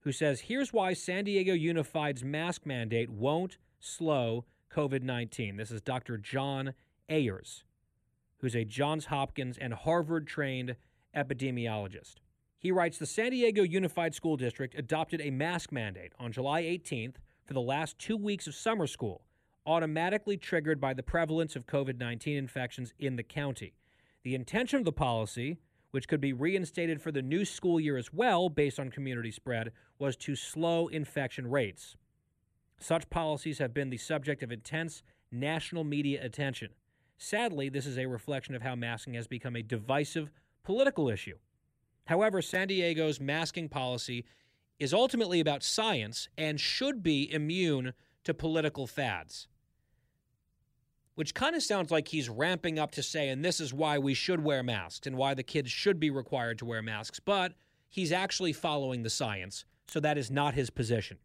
who says here's why San Diego Unified's mask mandate won't slow COVID 19. This is Dr. John Ayers who's a Johns Hopkins and Harvard trained epidemiologist. He writes The San Diego Unified School District adopted a mask mandate on July 18th for the last two weeks of summer school, automatically triggered by the prevalence of COVID 19 infections in the county. The intention of the policy, which could be reinstated for the new school year as well based on community spread, was to slow infection rates. Such policies have been the subject of intense national media attention. Sadly, this is a reflection of how masking has become a divisive political issue. However, San Diego's masking policy is ultimately about science and should be immune to political fads. Which kind of sounds like he's ramping up to say, and this is why we should wear masks and why the kids should be required to wear masks, but he's actually following the science, so that is not his position.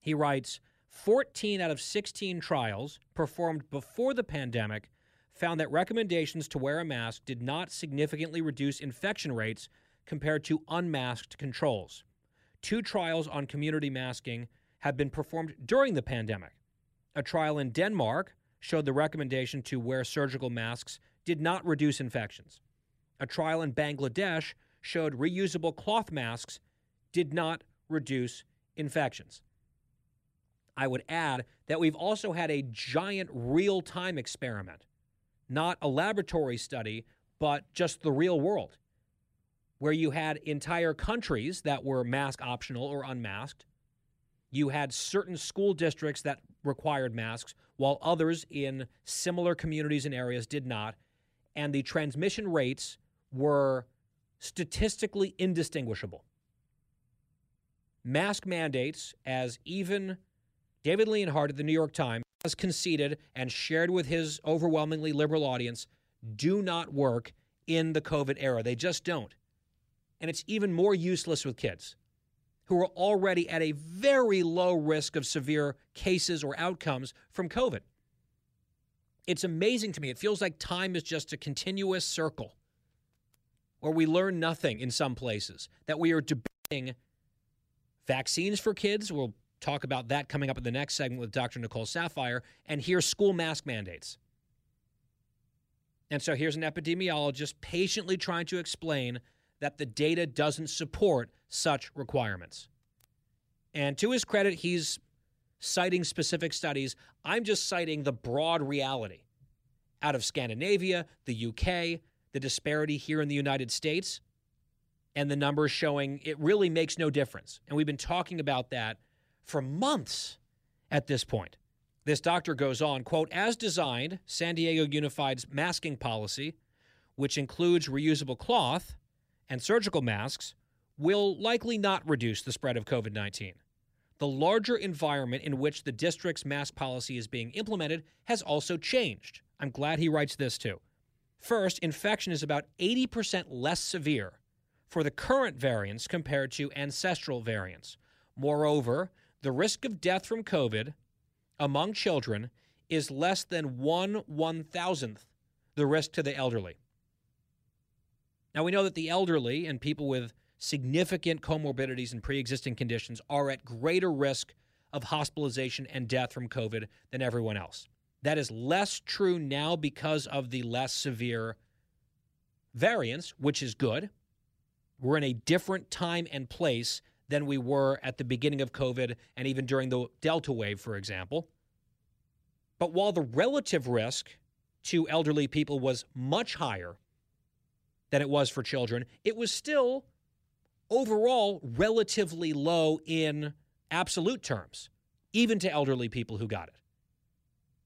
He writes, 14 out of 16 trials performed before the pandemic found that recommendations to wear a mask did not significantly reduce infection rates compared to unmasked controls. Two trials on community masking have been performed during the pandemic. A trial in Denmark showed the recommendation to wear surgical masks did not reduce infections. A trial in Bangladesh showed reusable cloth masks did not reduce infections. I would add that we've also had a giant real time experiment, not a laboratory study, but just the real world, where you had entire countries that were mask optional or unmasked. You had certain school districts that required masks, while others in similar communities and areas did not. And the transmission rates were statistically indistinguishable. Mask mandates, as even David Leonhardt of the New York Times has conceded and shared with his overwhelmingly liberal audience do not work in the COVID era. They just don't. And it's even more useless with kids who are already at a very low risk of severe cases or outcomes from COVID. It's amazing to me. It feels like time is just a continuous circle where we learn nothing in some places, that we are debating vaccines for kids. We'll talk about that coming up in the next segment with Dr. Nicole Saphier, And here's school mask mandates. And so here's an epidemiologist patiently trying to explain that the data doesn't support such requirements. And to his credit, he's citing specific studies. I'm just citing the broad reality out of Scandinavia, the UK, the disparity here in the United States, and the numbers showing it really makes no difference. And we've been talking about that for months at this point. This doctor goes on, quote, as designed, San Diego Unified's masking policy, which includes reusable cloth and surgical masks, will likely not reduce the spread of COVID 19. The larger environment in which the district's mask policy is being implemented has also changed. I'm glad he writes this too. First, infection is about 80% less severe for the current variants compared to ancestral variants. Moreover, the risk of death from COVID among children is less than one one thousandth the risk to the elderly. Now, we know that the elderly and people with significant comorbidities and pre existing conditions are at greater risk of hospitalization and death from COVID than everyone else. That is less true now because of the less severe variants, which is good. We're in a different time and place than we were at the beginning of COVID and even during the Delta wave, for example. But while the relative risk to elderly people was much higher than it was for children, it was still overall relatively low in absolute terms, even to elderly people who got it.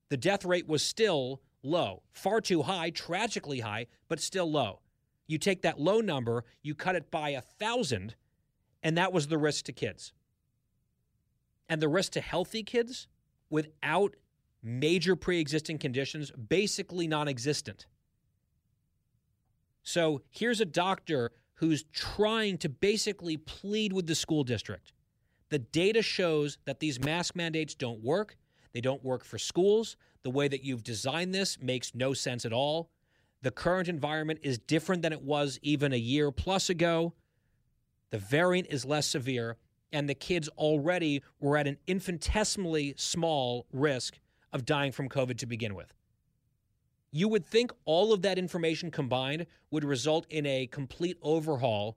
The death rate was still low. Far too high, tragically high, but still low. You take that low number, you cut it by a thousand, and that was the risk to kids. And the risk to healthy kids without major pre existing conditions, basically non existent. So here's a doctor who's trying to basically plead with the school district. The data shows that these mask mandates don't work. They don't work for schools. The way that you've designed this makes no sense at all. The current environment is different than it was even a year plus ago. The variant is less severe, and the kids already were at an infinitesimally small risk of dying from COVID to begin with. You would think all of that information combined would result in a complete overhaul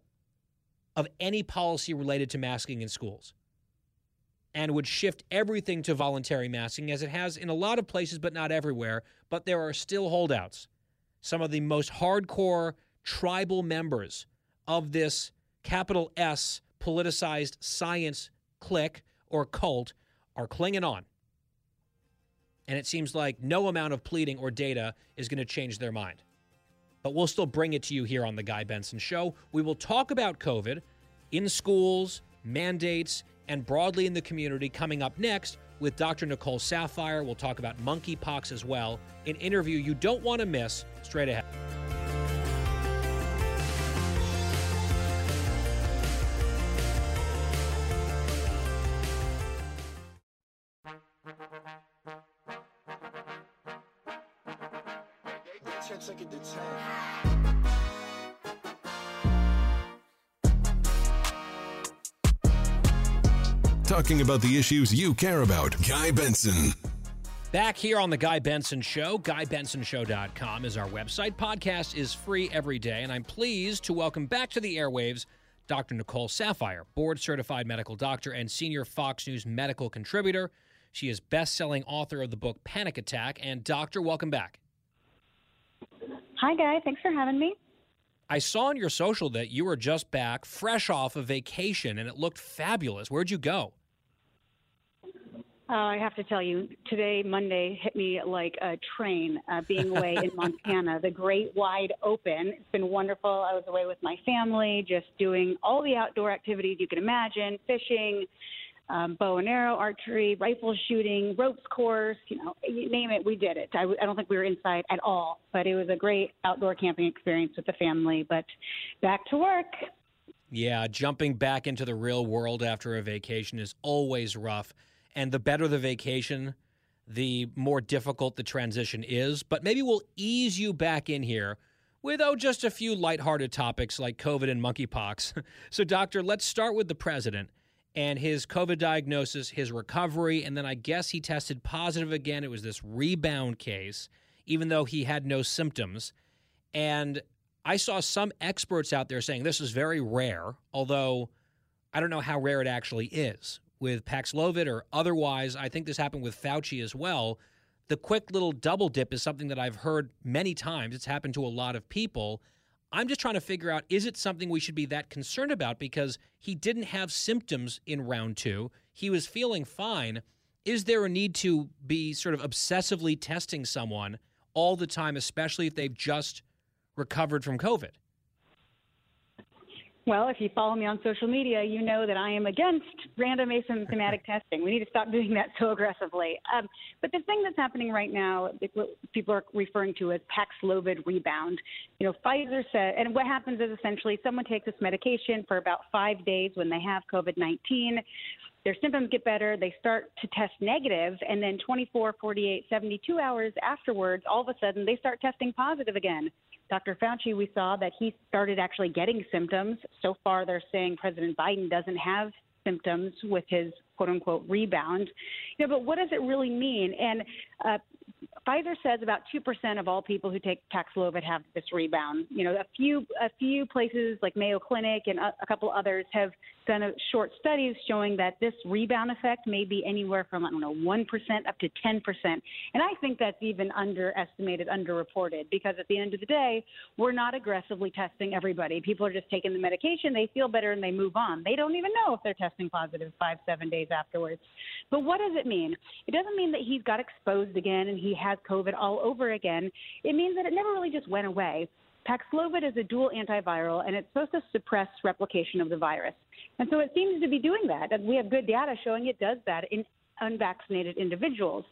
of any policy related to masking in schools and would shift everything to voluntary masking as it has in a lot of places, but not everywhere. But there are still holdouts. Some of the most hardcore tribal members of this capital S politicized science clique or cult are clinging on. And it seems like no amount of pleading or data is going to change their mind. But we'll still bring it to you here on The Guy Benson Show. We will talk about COVID in schools, mandates, and broadly in the community coming up next with Dr. Nicole Saphier. We'll talk about monkeypox as well. An interview you don't want to miss straight ahead. Talking about the issues you care about. Guy Benson. Back here on the Guy Benson Show, GuyBensonShow.com is our website. Podcast is free every day, and I'm pleased to welcome back to the airwaves Dr. Nicole Saphier, board certified medical doctor and senior Fox News medical contributor. She is best selling author of the book Panic Attack. And, Doctor, welcome back. Hi, Guy. Thanks for having me. I saw on your social that you were just back, fresh off a vacation, and it looked fabulous. Where'd you go? Uh, I have to tell you, today, Monday, hit me like a train uh, being away in Montana, the great wide open. It's been wonderful. I was away with my family, just doing all the outdoor activities you can imagine fishing, um, bow and arrow, archery, rifle shooting, ropes course, you know, you name it, we did it. I, I don't think we were inside at all, but it was a great outdoor camping experience with the family. But back to work. Yeah, jumping back into the real world after a vacation is always rough. And the better the vacation, the more difficult the transition is. But maybe we'll ease you back in here with, oh, just a few lighthearted topics like COVID and monkeypox. so, Doctor, let's start with the president and his COVID diagnosis, his recovery, and then I guess he tested positive again. It was this rebound case, even though he had no symptoms. And I saw some experts out there saying this is very rare, although I don't know how rare it actually is. With Paxlovid or otherwise, I think this happened with Fauci as well. The quick little double dip is something that I've heard many times. It's happened to a lot of people. I'm just trying to figure out is it something we should be that concerned about because he didn't have symptoms in round two. He was feeling fine. Is there a need to be sort of obsessively testing someone all the time, especially if they've just recovered from COVID? Well, if you follow me on social media, you know that I am against random asymptomatic testing. We need to stop doing that so aggressively. Um, but the thing that's happening right now, what people are referring to as Paxlovid rebound. You know, Pfizer said, and what happens is essentially someone takes this medication for about five days when they have COVID 19 their symptoms get better, they start to test negative, and then 24, 48, 72 hours afterwards, all of a sudden they start testing positive again. Dr. Fauci, we saw that he started actually getting symptoms. So far, they're saying President Biden doesn't have symptoms with his quote unquote rebound. You know, but what does it really mean? And uh, Pfizer says about two percent of all people who take Paxlovid have this rebound. You know, a few a few places like Mayo Clinic and a, a couple others have done a short studies showing that this rebound effect may be anywhere from I don't know one percent up to ten percent, and I think that's even underestimated, underreported because at the end of the day, we're not aggressively testing everybody. People are just taking the medication, they feel better, and they move on. They don't even know if they're testing positive five, seven days afterwards. But what does it mean? It doesn't mean that he's got exposed again and he has COVID all over again. It means that it never really just went away. Paxlovid is a dual antiviral, and it's supposed to suppress replication of the virus. And so it seems to be doing that. And we have good data showing it does that in unvaccinated individuals.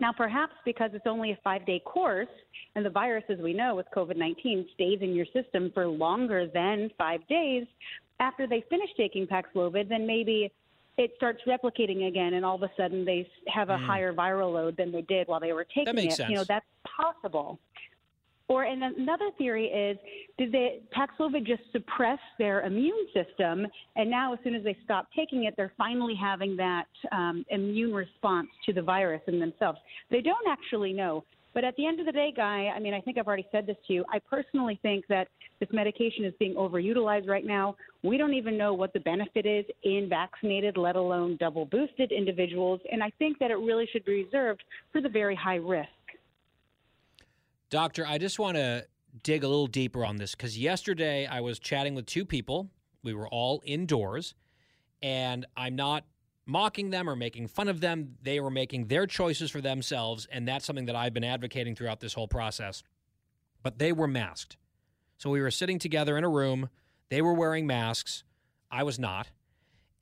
Now, perhaps because it's only a five day course, and the virus, as we know, with COVID 19, stays in your system for longer than five days, after they finish taking Paxlovid, then maybe it starts replicating again, and all of a sudden they have a mm. higher viral load than they did while they were taking that makes it. Sense. You know, that's possible. Or and another theory is did the Paxlovid just suppress their immune system, and now as soon as they stop taking it, they're finally having that um, immune response to the virus in themselves. They don't actually know. But at the end of the day, Guy, I mean, I think I've already said this to you. I personally think that this medication is being overutilized right now. We don't even know what the benefit is in vaccinated, let alone double boosted individuals. And I think that it really should be reserved for the very high risk. Doctor, I just want to dig a little deeper on this because yesterday I was chatting with two people. We were all indoors, and I'm not mocking them or making fun of them. They were making their choices for themselves, and that's something that I've been advocating throughout this whole process. But they were masked. So we were sitting together in a room. They were wearing masks. I was not.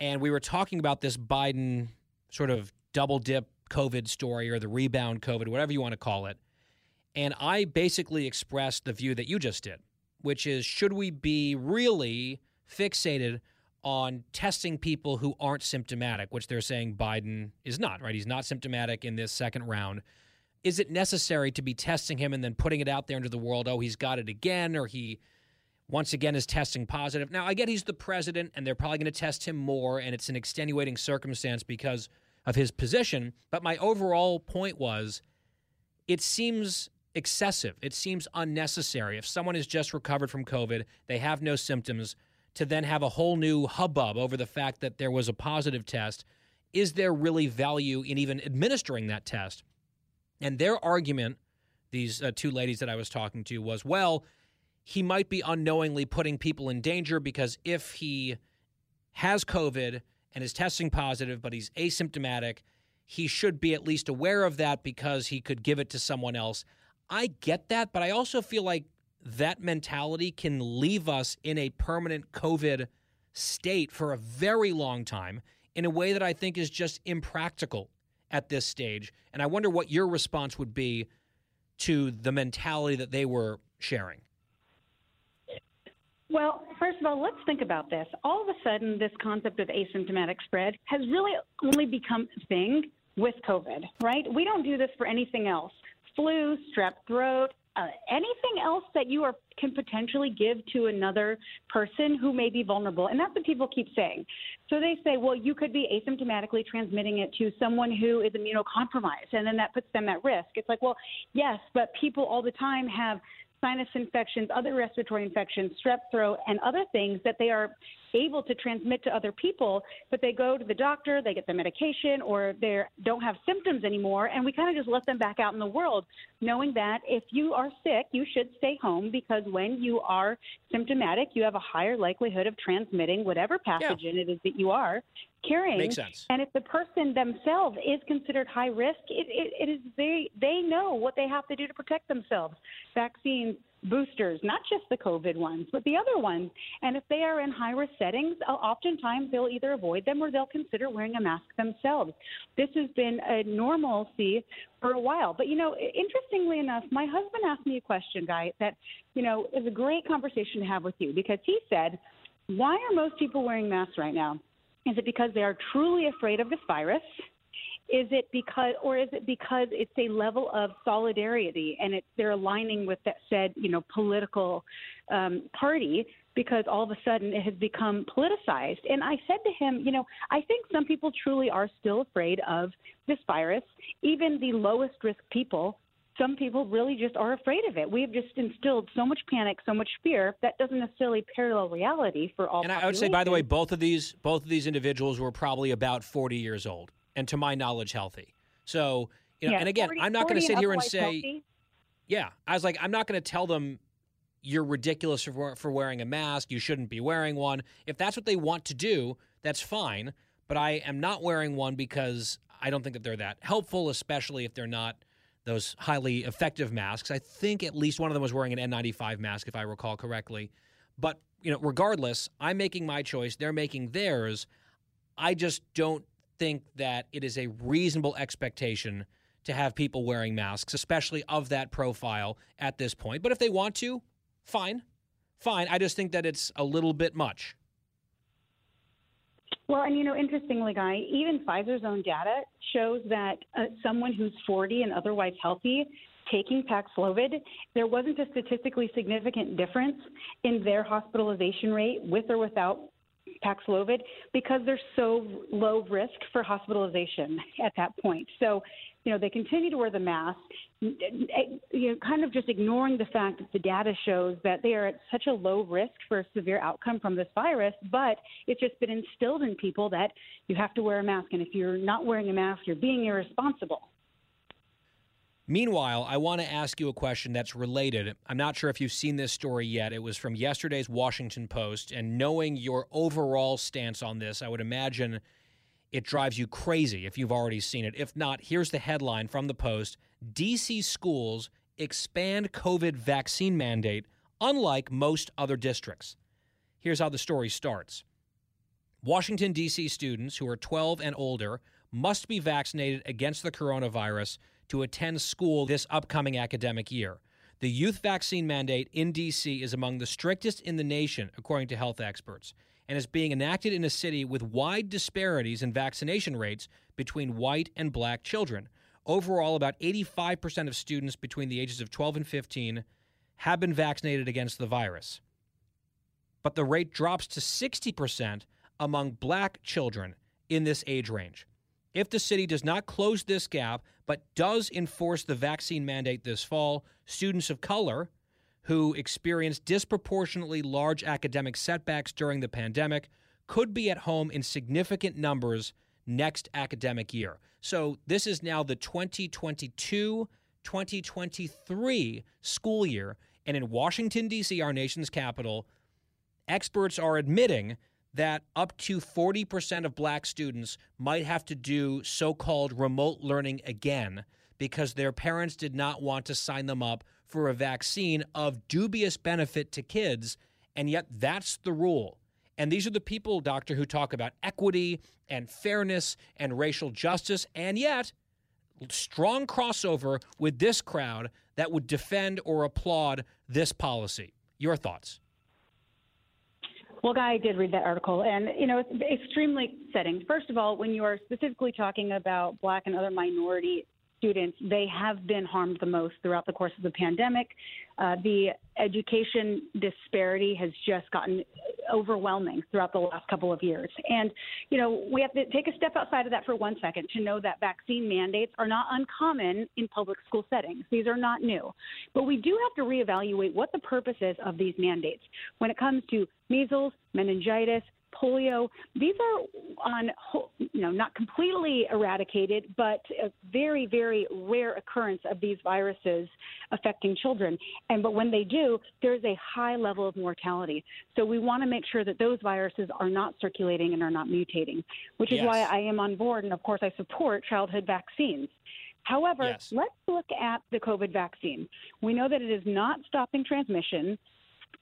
And we were talking about this Biden sort of double dip COVID story or the rebound COVID, whatever you want to call it. And I basically expressed the view that you just did, which is should we be really fixated on testing people who aren't symptomatic, which they're saying Biden is not, right? He's not symptomatic in this second round. Is it necessary to be testing him and then putting it out there into the world? Oh, he's got it again, or he once again is testing positive. Now, I get he's the president and they're probably going to test him more, and it's an extenuating circumstance because of his position. But my overall point was it seems excessive. It seems unnecessary. If someone has just recovered from COVID, they have no symptoms, to then have a whole new hubbub over the fact that there was a positive test, is there really value in even administering that test? And their argument, these uh, two ladies that I was talking to, was well, he might be unknowingly putting people in danger because if he has COVID and is testing positive, but he's asymptomatic, he should be at least aware of that because he could give it to someone else. I get that, but I also feel like that mentality can leave us in a permanent COVID state for a very long time in a way that I think is just impractical at this stage. And I wonder what your response would be to the mentality that they were sharing. Well, first of all, let's think about this. All of a sudden, this concept of asymptomatic spread has really only become a thing with COVID, right? We don't do this for anything else flu, strep throat, uh, anything else that you are can potentially give to another person who may be vulnerable. And that's what people keep saying. So they say, well, you could be asymptomatically transmitting it to someone who is immunocompromised, and then that puts them at risk. It's like, well, yes, but people all the time have sinus infections, other respiratory infections, strep throat, and other things that they are able to transmit to other people, but they go to the doctor, they get the medication, or they don't have symptoms anymore, and we kind of just let them back out in the world, knowing that if you are sick, you should stay home because when you are symptomatic, you have a higher likelihood of transmitting whatever pathogen yeah. it is that you are carrying. Makes sense. And if the person themselves is considered high risk, it, it, it is they they know what they have to do to protect themselves. Vaccines, boosters, not just the COVID ones, but the other ones. And if they are in high risk settings, uh, oftentimes they'll either avoid them or they'll consider wearing a mask themselves. This has been a normalcy for a while. But, you know, interestingly enough, my husband asked me a question, Guy, that, you know, is a great conversation to have with you because he said, why are most people wearing masks right now? Is it because they are truly afraid of this virus? Is it because, or is it because it's a level of solidarity and it, they're aligning with that said, you know, political um, party because all of a sudden it has become politicized? And I said to him, you know, I think some people truly are still afraid of this virus. Even the lowest risk people some people really just are afraid of it. We have just instilled so much panic, so much fear that doesn't necessarily parallel reality for all. And I would say, by the way, both of these both of these individuals were probably about 40 years old, and to my knowledge, healthy. So, you know, yeah, and again, 40, I'm not going to sit here and say, healthy. yeah, I was like, I'm not going to tell them you're ridiculous for for wearing a mask. You shouldn't be wearing one. If that's what they want to do, that's fine. But I am not wearing one because I don't think that they're that helpful, especially if they're not those highly effective masks. I think at least one of them was wearing an N95 mask, if I recall correctly. But you know, regardless, I'm making my choice. They're making theirs. I just don't think that it is a reasonable expectation to have people wearing masks, especially of that profile at this point. But if they want to, fine, fine. I just think that it's a little bit much. Well, and you know, interestingly, Guy, even Pfizer's own data shows that uh, someone who's 40 and otherwise healthy taking Paxlovid, there wasn't a statistically significant difference in their hospitalization rate with or without Paxlovid because they're so low risk for hospitalization at that point. So, you know, they continue to wear the mask, you know, kind of just ignoring the fact that the data shows that they are at such a low risk for a severe outcome from this virus, but it's just been instilled in people that you have to wear a mask. And if you're not wearing a mask, you're being irresponsible. Meanwhile, I want to ask you a question that's related. I'm not sure if you've seen this story yet. It was from yesterday's Washington Post. And knowing your overall stance on this, I would imagine it drives you crazy if you've already seen it. If not, here's the headline from the Post DC schools expand COVID vaccine mandate, unlike most other districts. Here's how the story starts Washington, D.C. students who are 12 and older must be vaccinated against the coronavirus to attend school this upcoming academic year. The youth vaccine mandate in D.C. is among the strictest in the nation, according to health experts, and is being enacted in a city with wide disparities in vaccination rates between white and black children. Overall, about 85% of students between the ages of 12 and 15 have been vaccinated against the virus. But the rate drops to 60% among black children in this age range. If the city does not close this gap, but does enforce the vaccine mandate this fall, students of color who experienced disproportionately large academic setbacks during the pandemic could be at home in significant numbers next academic year. So this is now the 2022 2023 school year. And in Washington, D.C., our nation's capital, experts are admitting that up to 40% of black students might have to do so called remote learning again because their parents did not want to sign them up for a vaccine of dubious benefit to kids. And yet, that's the rule. And these are the people, doctor, who talk about equity and fairness and racial justice, and yet, strong crossover with this crowd that would defend or applaud this policy. Your thoughts? Well, Guy, I did read that article, and you know it's extremely upsetting. First of all, when you are specifically talking about Black and other minority students, they have been harmed the most throughout the course of the pandemic. Uh, the education disparity has just gotten overwhelming throughout the last couple of years. And, you know, we have to take a step outside of that for one second to know that vaccine mandates are not uncommon in public school settings. These are not new. But we do have to reevaluate what the purpose is of these mandates. When it comes to measles, meningitis, polio. These are on, you know, not completely eradicated, but a very, very rare occurrence of these viruses affecting children. And but when they do, there's a high level of mortality. So we want to make sure that those viruses are not circulating and are not mutating, which is Yes. why I am on board, and of course I support childhood vaccines. However, Yes. let's look at the COVID vaccine. We know that it is not stopping transmission.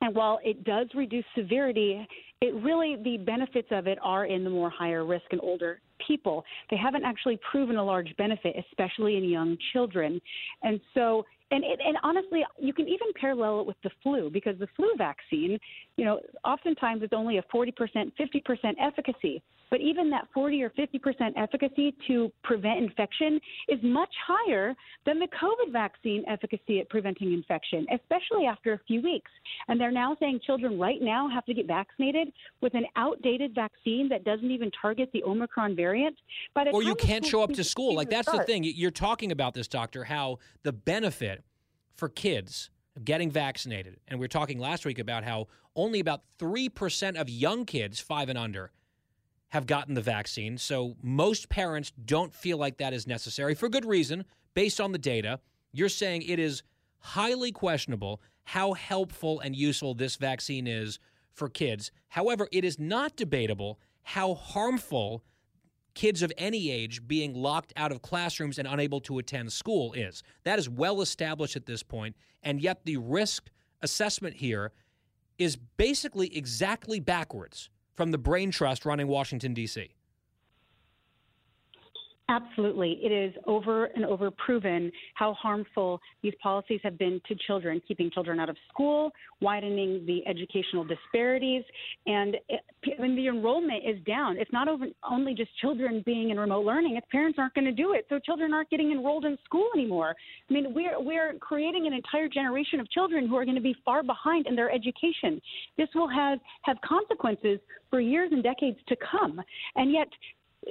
And while it does reduce severity, it really the benefits of it are in the more higher risk and older people. They haven't actually proven a large benefit, especially in young children. And so and it, and honestly, you can even parallel it with the flu because the flu vaccine, you know, oftentimes it's only a 40%, 50% efficacy. But even that 40 or 50% efficacy to prevent infection is much higher than the COVID vaccine efficacy at preventing infection, especially after a few weeks. And they're now saying children right now have to get vaccinated with an outdated vaccine that doesn't even target the Omicron variant. By or you can't show up to school. Like that's the thing. You're talking about this, doctor, how the benefit for kids getting vaccinated, and we were talking last week about how only about three percent of young kids, five and under, have gotten the vaccine. So most parents don't feel like that is necessary for good reason, based on the data. You're saying it is highly questionable how helpful and useful this vaccine is for kids. However, it is not debatable how harmful kids of any age being locked out of classrooms and unable to attend school is. That is well established at this point, and yet the risk assessment here is basically exactly backwards from the brain trust running Washington D.C. Absolutely. It is over and over proven how harmful these policies have been to children, keeping children out of school, widening the educational disparities, and when the enrollment is down, it's not over, only just children being in remote learning, it's parents aren't going to do it, so children aren't getting enrolled in school anymore. I mean, we're, we're creating an entire generation of children who are going to be far behind in their education. This will have, have consequences for years and decades to come. And yet,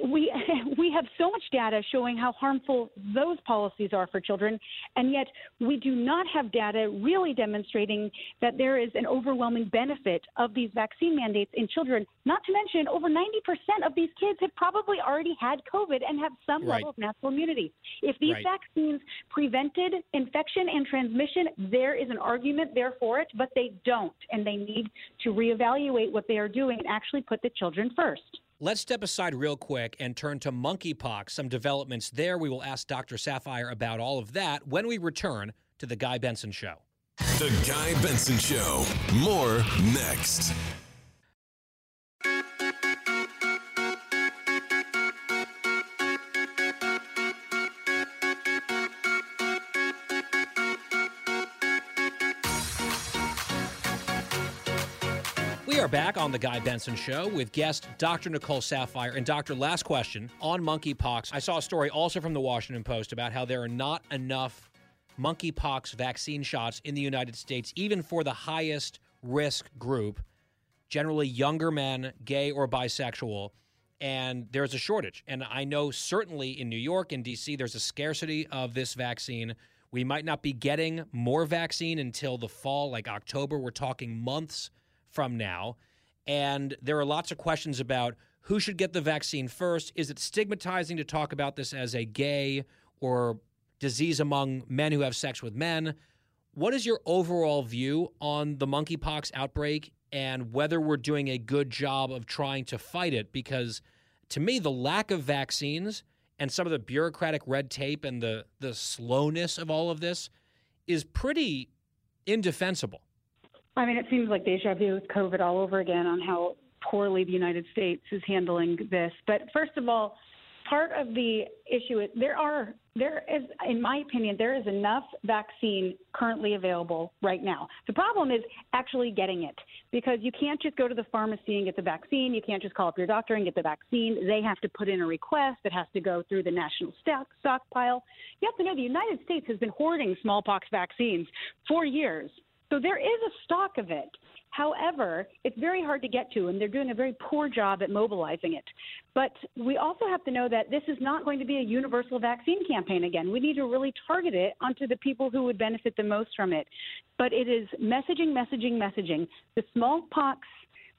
we we have so much data showing how harmful those policies are for children, and yet we do not have data really demonstrating that there is an overwhelming benefit of these vaccine mandates in children. Not to mention, over 90% of these kids have probably already had COVID and have some Right. level of natural immunity. If these Right. vaccines prevented infection and transmission, there is an argument there for it, but they don't, and they need to reevaluate what they are doing and actually put the children first. Let's step aside real quick and turn to monkeypox. Some developments there. We will ask Dr. Saphier about all of that when we return to the Guy Benson Show. The Guy Benson Show. More next. Back on the Guy Benson Show with guest Dr. Nicole Saphier. And, Doctor, last question on monkeypox. I saw a story also from the Washington Post about how there are not enough monkeypox vaccine shots in the United States, even for the highest risk group, generally younger men, gay or bisexual. And there's a shortage. And I know certainly in New York and DC, there's a scarcity of this vaccine. We might not be getting more vaccine until the fall, like October. We're talking months from now. And there are lots of questions about who should get the vaccine first. Is it stigmatizing to talk about this as a gay or disease among men who have sex with men? What is your overall view on the monkeypox outbreak and whether we're doing a good job of trying to fight it? Because to me, the lack of vaccines and some of the bureaucratic red tape and the, the slowness of all of this is pretty indefensible. I mean, it seems like deja vu with COVID all over again on how poorly the United States is handling this. But first of all, part of the issue is there are there is, in my opinion, there is enough vaccine currently available right now. The problem is actually getting it because you can't just go to the pharmacy and get the vaccine. You can't just call up your doctor and get the vaccine. They have to put in a request that has to go through the national stock stockpile. You have to know the United States has been hoarding smallpox vaccines for years. So there is a stock of it. However, it's very hard to get to, and they're doing a very poor job at mobilizing it. But we also have to know that this is not going to be a universal vaccine campaign again. We need to really target it onto the people who would benefit the most from it. But it is messaging, messaging, messaging. The smallpox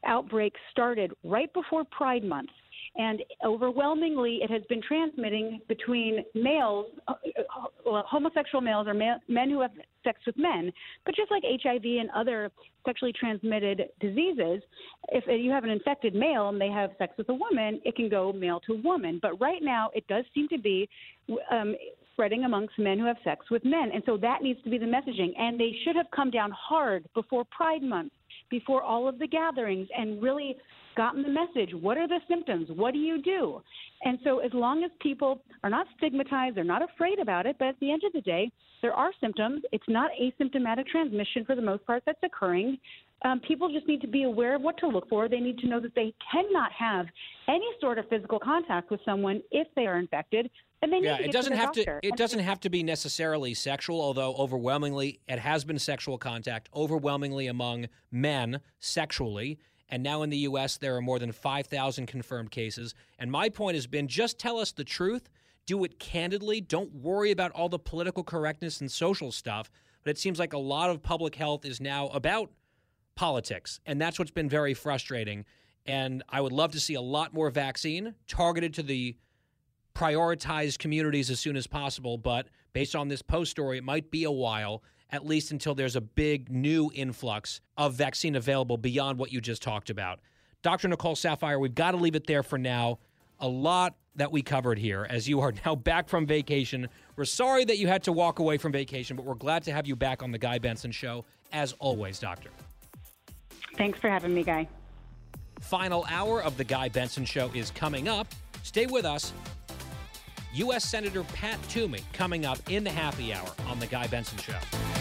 outbreak started right before Pride Month. And overwhelmingly, it has been transmitting between males, uh, uh, homosexual males or men who have sex with men. But just like HIV and other sexually transmitted diseases, if you have an infected male and they have sex with a woman, it can go male to woman. But right now, it does seem to be um, spreading amongst men who have sex with men. And so that needs to be the messaging. And they should have come down hard before Pride Month, before all of the gatherings, and really gotten the message. What are the symptoms? What do you do? And so, as long as people are not stigmatized, they're not afraid about it, but at the end of the day, there are symptoms. It's not asymptomatic transmission for the most part that's occurring. Um, people just need to be aware of what to look for. They need to know that they cannot have any sort of physical contact with someone if they are infected. And they need yeah, to it doesn't to have doctor. to. It doesn't have to be necessarily sexual, although overwhelmingly it has been sexual contact, overwhelmingly among men sexually, And now in the U.S., there are more than 5,000 confirmed cases. And my point has been just tell us the truth, do it candidly, don't worry about all the political correctness and social stuff. But it seems like a lot of public health is now about politics. And that's what's been very frustrating. And I would love to see a lot more vaccine targeted to the prioritized communities as soon as possible. But based on this post story, it might be a while, at least until there's a big new influx of vaccine available beyond what you just talked about. Dr. Nicole Saphier, we've got to leave it there for now. A lot that we covered here as you are now back from vacation. We're sorry that you had to walk away from vacation, but we're glad to have you back on the Guy Benson Show, as always, Doctor. Thanks for having me, Guy. Final hour of the Guy Benson Show is coming up. Stay with us. U.S. Senator Pat Toomey coming up in the happy hour on the Guy Benson Show.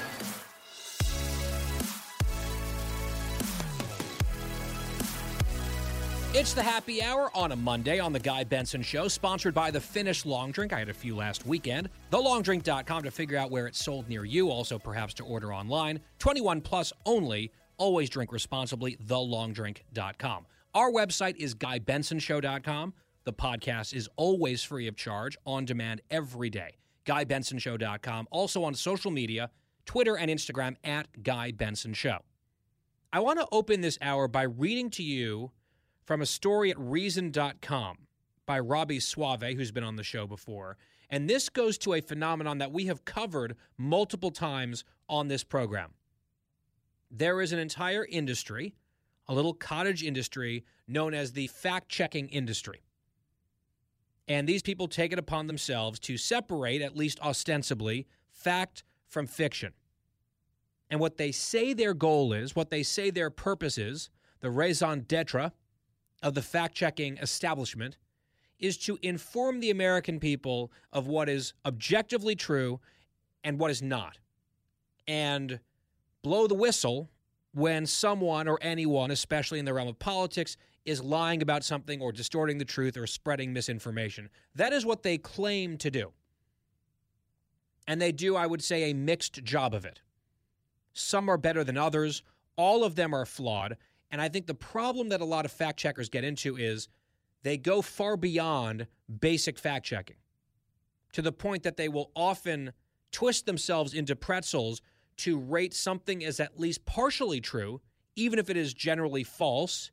It's the happy hour on a Monday on the Guy Benson Show, sponsored by the Finnish Long Drink. I had a few last weekend. TheLongDrink.com to figure out where it's sold near you, also perhaps to order online. 21 plus only. Always drink responsibly. TheLongDrink.com. Our website is GuyBensonShow.com. The podcast is always free of charge, on demand every day. GuyBensonShow.com. Also on social media, Twitter and Instagram at Guy Benson Show. I want to open this hour by reading to you from a story at Reason.com by Robby Soave, who's been on the show before. And this goes to a phenomenon that we have covered multiple times on this program. There is an entire industry, a little cottage industry known as the fact checking industry. And these people take it upon themselves to separate, at least ostensibly, fact from fiction. And what they say their goal is, what they say their purpose is, the raison d'etre of the fact checking establishment is to inform the American people of what is objectively true and what is not, and blow the whistle when someone or anyone, especially in the realm of politics, is lying about something or distorting the truth or spreading misinformation. That is what they claim to do. And they do, I would say, a mixed job of it. Some are better than others. All of them are flawed. And I think the problem that a lot of fact checkers get into is they go far beyond basic fact checking to the point that they will often twist themselves into pretzels to rate something as at least partially true, even if it is generally false,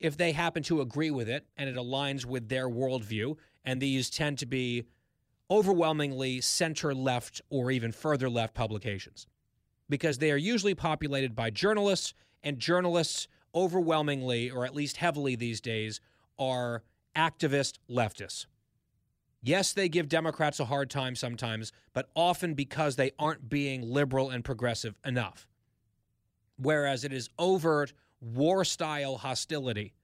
if they happen to agree with it and it aligns with their worldview. And these tend to be overwhelmingly center left or even further left publications because they are usually populated by journalists, and journalists overwhelmingly, or at least heavily these days, are activist leftists. Yes, they give Democrats a hard time sometimes, but often because they aren't being liberal and progressive enough. Whereas it is overt war style hostility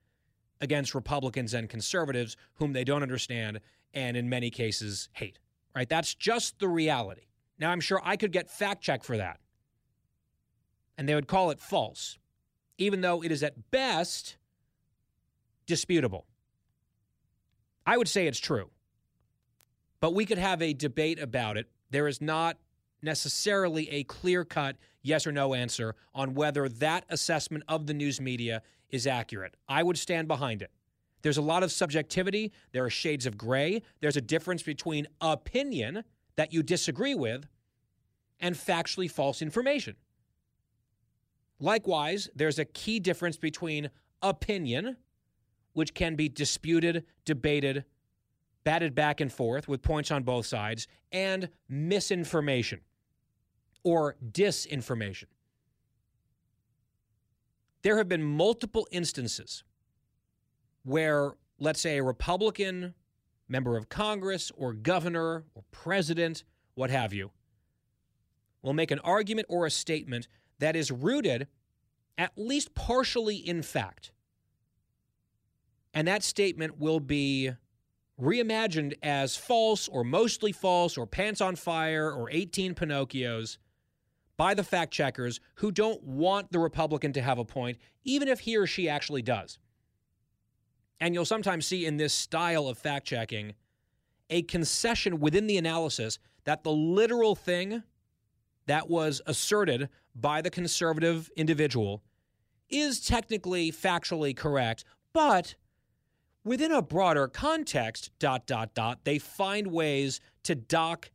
against Republicans and conservatives whom they don't understand and in many cases hate. Right? That's just the reality. Now, I'm sure I could get fact check for that. And they would call it false even though it is at best disputable. I would say it's true. But we could have a debate about it. There is not necessarily a clear cut yes or no answer on whether that assessment of the news media is accurate. I would stand behind it. There's a lot of subjectivity, there are shades of gray, there's a difference between opinion that you disagree with and factually false information. Likewise, there's a key difference between opinion, which can be disputed, debated, batted back and forth with points on both sides, and misinformation or disinformation. There have been multiple instances where, let's say, a Republican member of Congress or governor or president, what have you, will make an argument or a statement that is rooted at least partially in fact. And that statement will be reimagined as false or mostly false or pants on fire or 18 Pinocchios by the fact checkers who don't want the Republican to have a point, even if he or she actually does. And you'll sometimes see in this style of fact checking a concession within the analysis that the literal thing that was asserted by the conservative individual is technically factually correct, but within a broader context, dot, dot, dot, they find ways to dock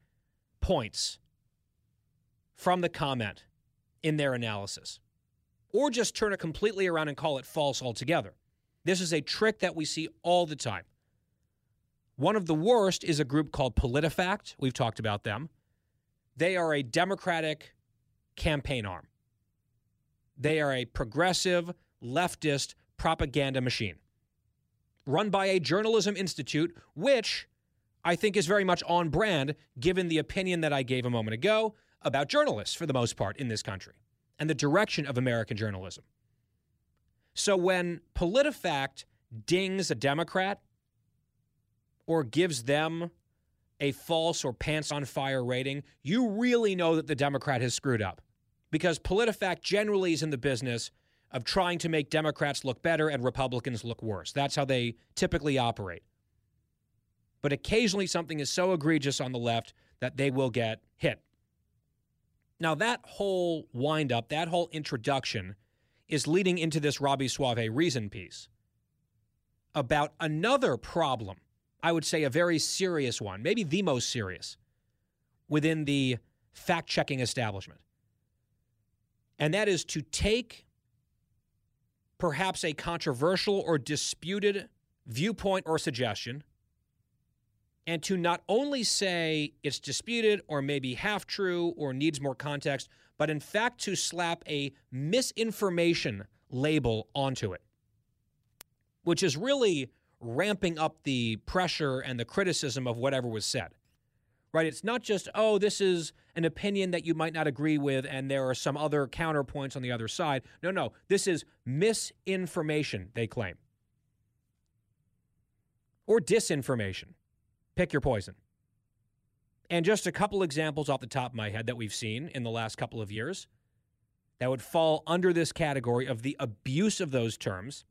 points from the comment in their analysis, or just turn it completely around and call it false altogether. This is a trick that we see all the time. One of the worst is a group called PolitiFact. We've talked about them. They are a Democratic campaign arm. They are a progressive, leftist propaganda machine run by a journalism institute, which I think is very much on brand given the opinion that I gave a moment ago about journalists for the most part in this country and the direction of American journalism. So when PolitiFact dings a Democrat or gives them a false or pants on fire rating, you really know that the Democrat has screwed up. Because PolitiFact generally is in the business of trying to make Democrats look better and Republicans look worse. That's how they typically operate. But occasionally something is so egregious on the left that they will get hit. Now, that whole windup, that whole introduction is leading into this Robby Soave reason piece about another problem, I would say a very serious one, maybe the most serious within the fact checking establishment. And that is to take perhaps a controversial or disputed viewpoint or suggestion and to not only say it's disputed or maybe half true or needs more context, but in fact to slap a misinformation label onto it, which is really ramping up the pressure and the criticism of whatever was said. Right? It's not just, oh, this is an opinion that you might not agree with and there are some other counterpoints on the other side. No, no. This is misinformation, they claim, or disinformation. Pick your poison. And just a couple examples off the top of my head that we've seen in the last couple of years that would fall under this category of the abuse of those terms.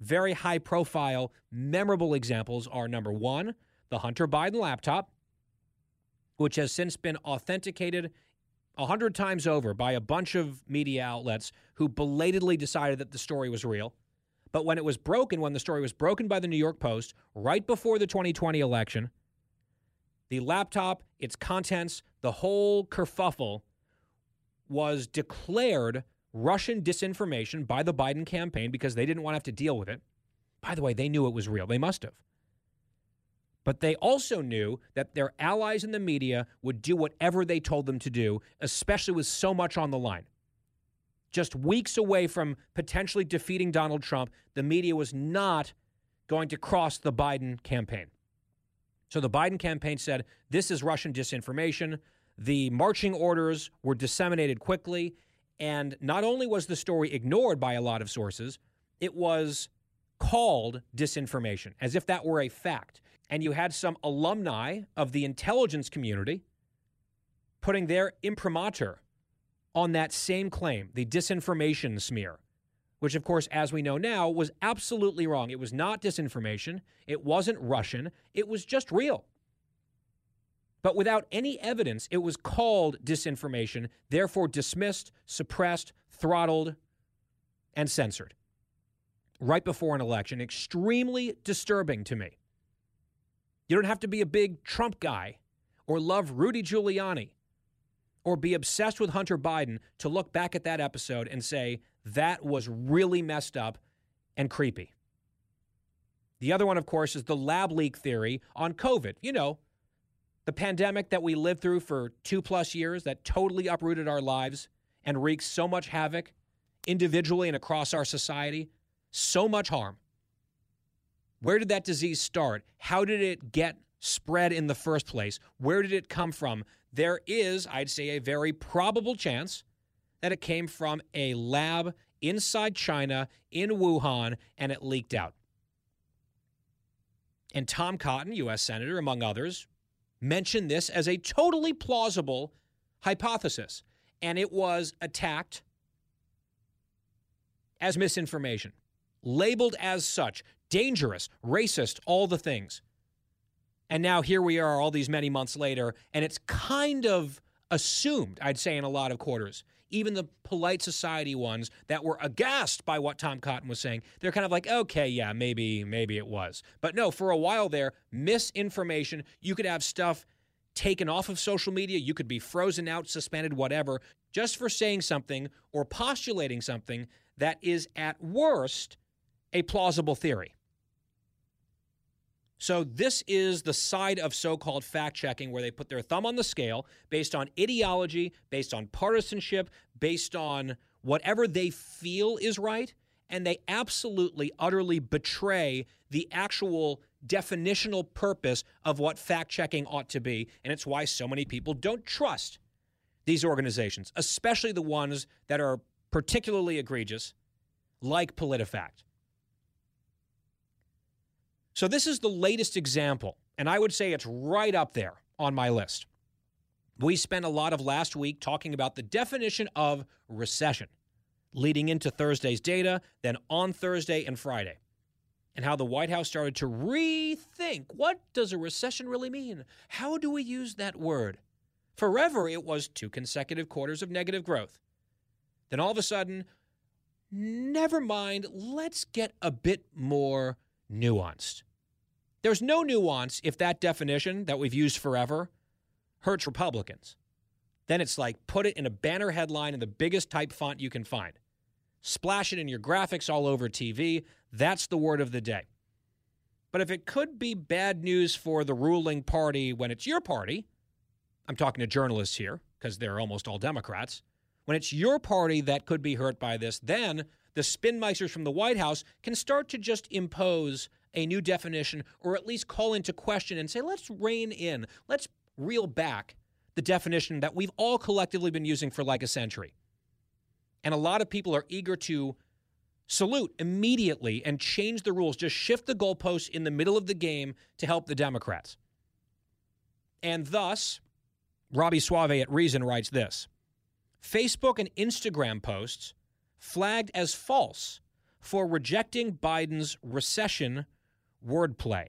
Very high profile, memorable examples are number one, the Hunter Biden laptop, which has since been authenticated a hundred times over by a bunch of media outlets who belatedly decided that the story was real. But when it was broken, when the story was broken by the New York Post right before the 2020 election, the laptop, its contents, the whole kerfuffle was declared Russian disinformation by the Biden campaign because they didn't want to have to deal with it. By the way, they knew it was real. They must have. But they also knew that their allies in the media would do whatever they told them to do, especially with so much on the line. Just weeks away from potentially defeating Donald Trump, the media was not going to cross the Biden campaign. So the Biden campaign said this is Russian disinformation. The marching orders were disseminated quickly. And not only was the story ignored by a lot of sources, it was called disinformation, as if that were a fact. And you had some alumni of the intelligence community putting their imprimatur on that same claim, the disinformation smear which, of course, as we know now, was absolutely wrong. It was not disinformation, it wasn't Russian, it was just real. But without any evidence, it was called disinformation, therefore dismissed, suppressed, throttled, and censored right before an election. Extremely disturbing to me. You don't have to be a big Trump guy or love Rudy Giuliani or be obsessed with Hunter Biden to look back at that episode and say, that was really messed up and creepy. The other one, of course, is the lab leak theory on COVID. You know, the pandemic that we lived through for two plus years that totally uprooted our lives and wreaked so much havoc individually and across our society, so much harm. Where did that disease start? How did it get spread in the first place? Where did it come from? There is, I'd say, a very probable chance that it came from a lab inside China in Wuhan and it leaked out. And Tom Cotton, U.S. Senator, among others, mentioned this as a totally plausible hypothesis. And it was attacked as misinformation, labeled as such, dangerous, racist, all the things. And now here we are, all these many months later, and it's kind of assumed, I'd say, in a lot of quarters. Even the polite society ones that were aghast by what Tom Cotton was saying, they're kind of like, okay, yeah, maybe, maybe it was. But no, for a while there, misinformation. You could have stuff taken off of social media. You could be frozen out, suspended, whatever, just for saying something or postulating something that is at worst a plausible theory. So, this is the side of so called fact checking where they put their thumb on the scale based on ideology, based on partisanship, based on whatever they feel is right, and they absolutely, utterly betray the actual definitional purpose of what fact checking ought to be. And it's why so many people don't trust these organizations, especially the ones that are particularly egregious, like PolitiFact. So, this is the latest example, and I would say it's right up there on my list. We spent a lot of last week talking about the definition of recession, leading into Thursday's data, then on Thursday and Friday, and how the White House started to rethink what does a recession really mean? How do we use that word? Forever, it was two consecutive quarters of negative growth. Then all of a sudden, never mind, let's get a bit more nuanced. There's no nuance if that definition that we've used forever hurts Republicans. Then it's like put it in a banner headline in the biggest type font you can find. Splash it in your graphics all over TV. That's the word of the day. But if it could be bad news for the ruling party when it's your party, I'm talking to journalists here because they're almost all Democrats. When it's your party that could be hurt by this, then the spinmeisters from the White House can start to just impose a new definition or at least call into question and say, let's rein in, let's reel back the definition that we've all collectively been using for like a century. And a lot of people are eager to salute immediately and change the rules, just shift the goalposts in the middle of the game to help the Democrats. And thus, Robby Soave at Reason writes this Facebook and Instagram posts flagged as false for rejecting Biden's recession wordplay.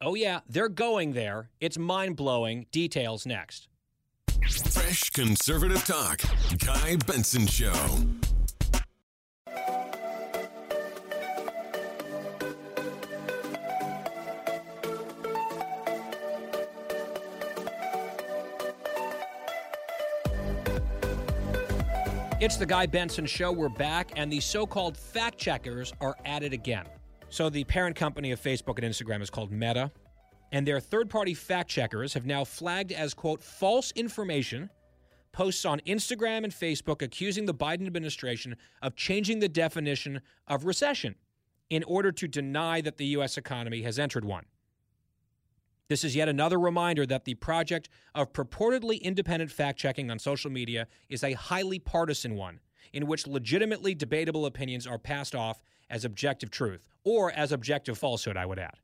Oh, yeah, they're going there. It's mind blowing. Details next. Fresh conservative talk. Guy Benson Show. It's the Guy Benson Show. We're back, and the so called fact checkers are at it again. So, the parent company of Facebook and Instagram is called Meta, and their third party fact checkers have now flagged as, quote, false information posts on Instagram and Facebook accusing the Biden administration of changing the definition of recession in order to deny that the U.S. economy has entered one. This is yet another reminder that the project of purportedly independent fact checking on social media is a highly partisan one, in which legitimately debatable opinions are passed off as objective truth, or as objective falsehood, I would add.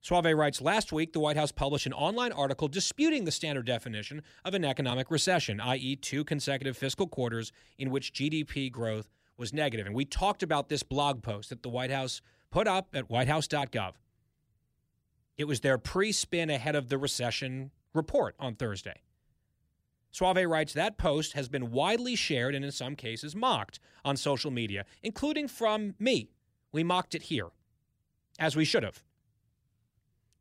Soave writes Last week, the White House published an online article disputing the standard definition of an economic recession, i.e., two consecutive fiscal quarters in which GDP growth was negative. And we talked about this blog post that the White House put up at whitehouse.gov. It was their pre spin ahead of the recession report on Thursday. Soave writes that post has been widely shared and in some cases mocked on social media, including from me. We mocked it here, as we should have.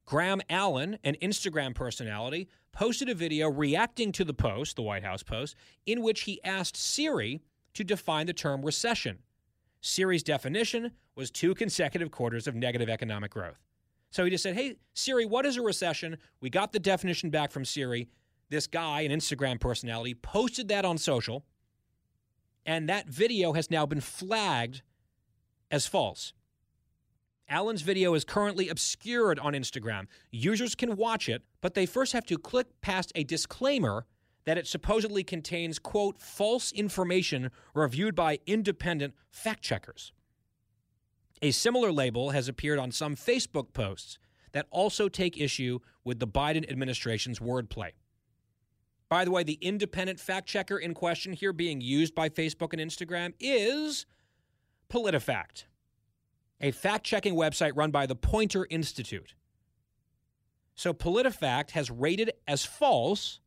Graham Allen, an Instagram personality, posted a video reacting to the post, the White House post, in which he asked Siri to define the term recession. Siri's definition was two consecutive quarters of negative economic growth. So he just said, Hey, Siri, what is a recession? We got the definition back from Siri. This guy, an Instagram personality, posted that on social, and that video has now been flagged as false. Allen's video is currently obscured on Instagram. Users can watch it, but they first have to click past a disclaimer that it supposedly contains, quote, false information reviewed by independent fact checkers. A similar label has appeared on some Facebook posts that also take issue with the Biden administration's wordplay. By the way, the independent fact checker in question here being used by Facebook and Instagram is PolitiFact, a fact checking website run by the Poynter Institute. So PolitiFact has rated as false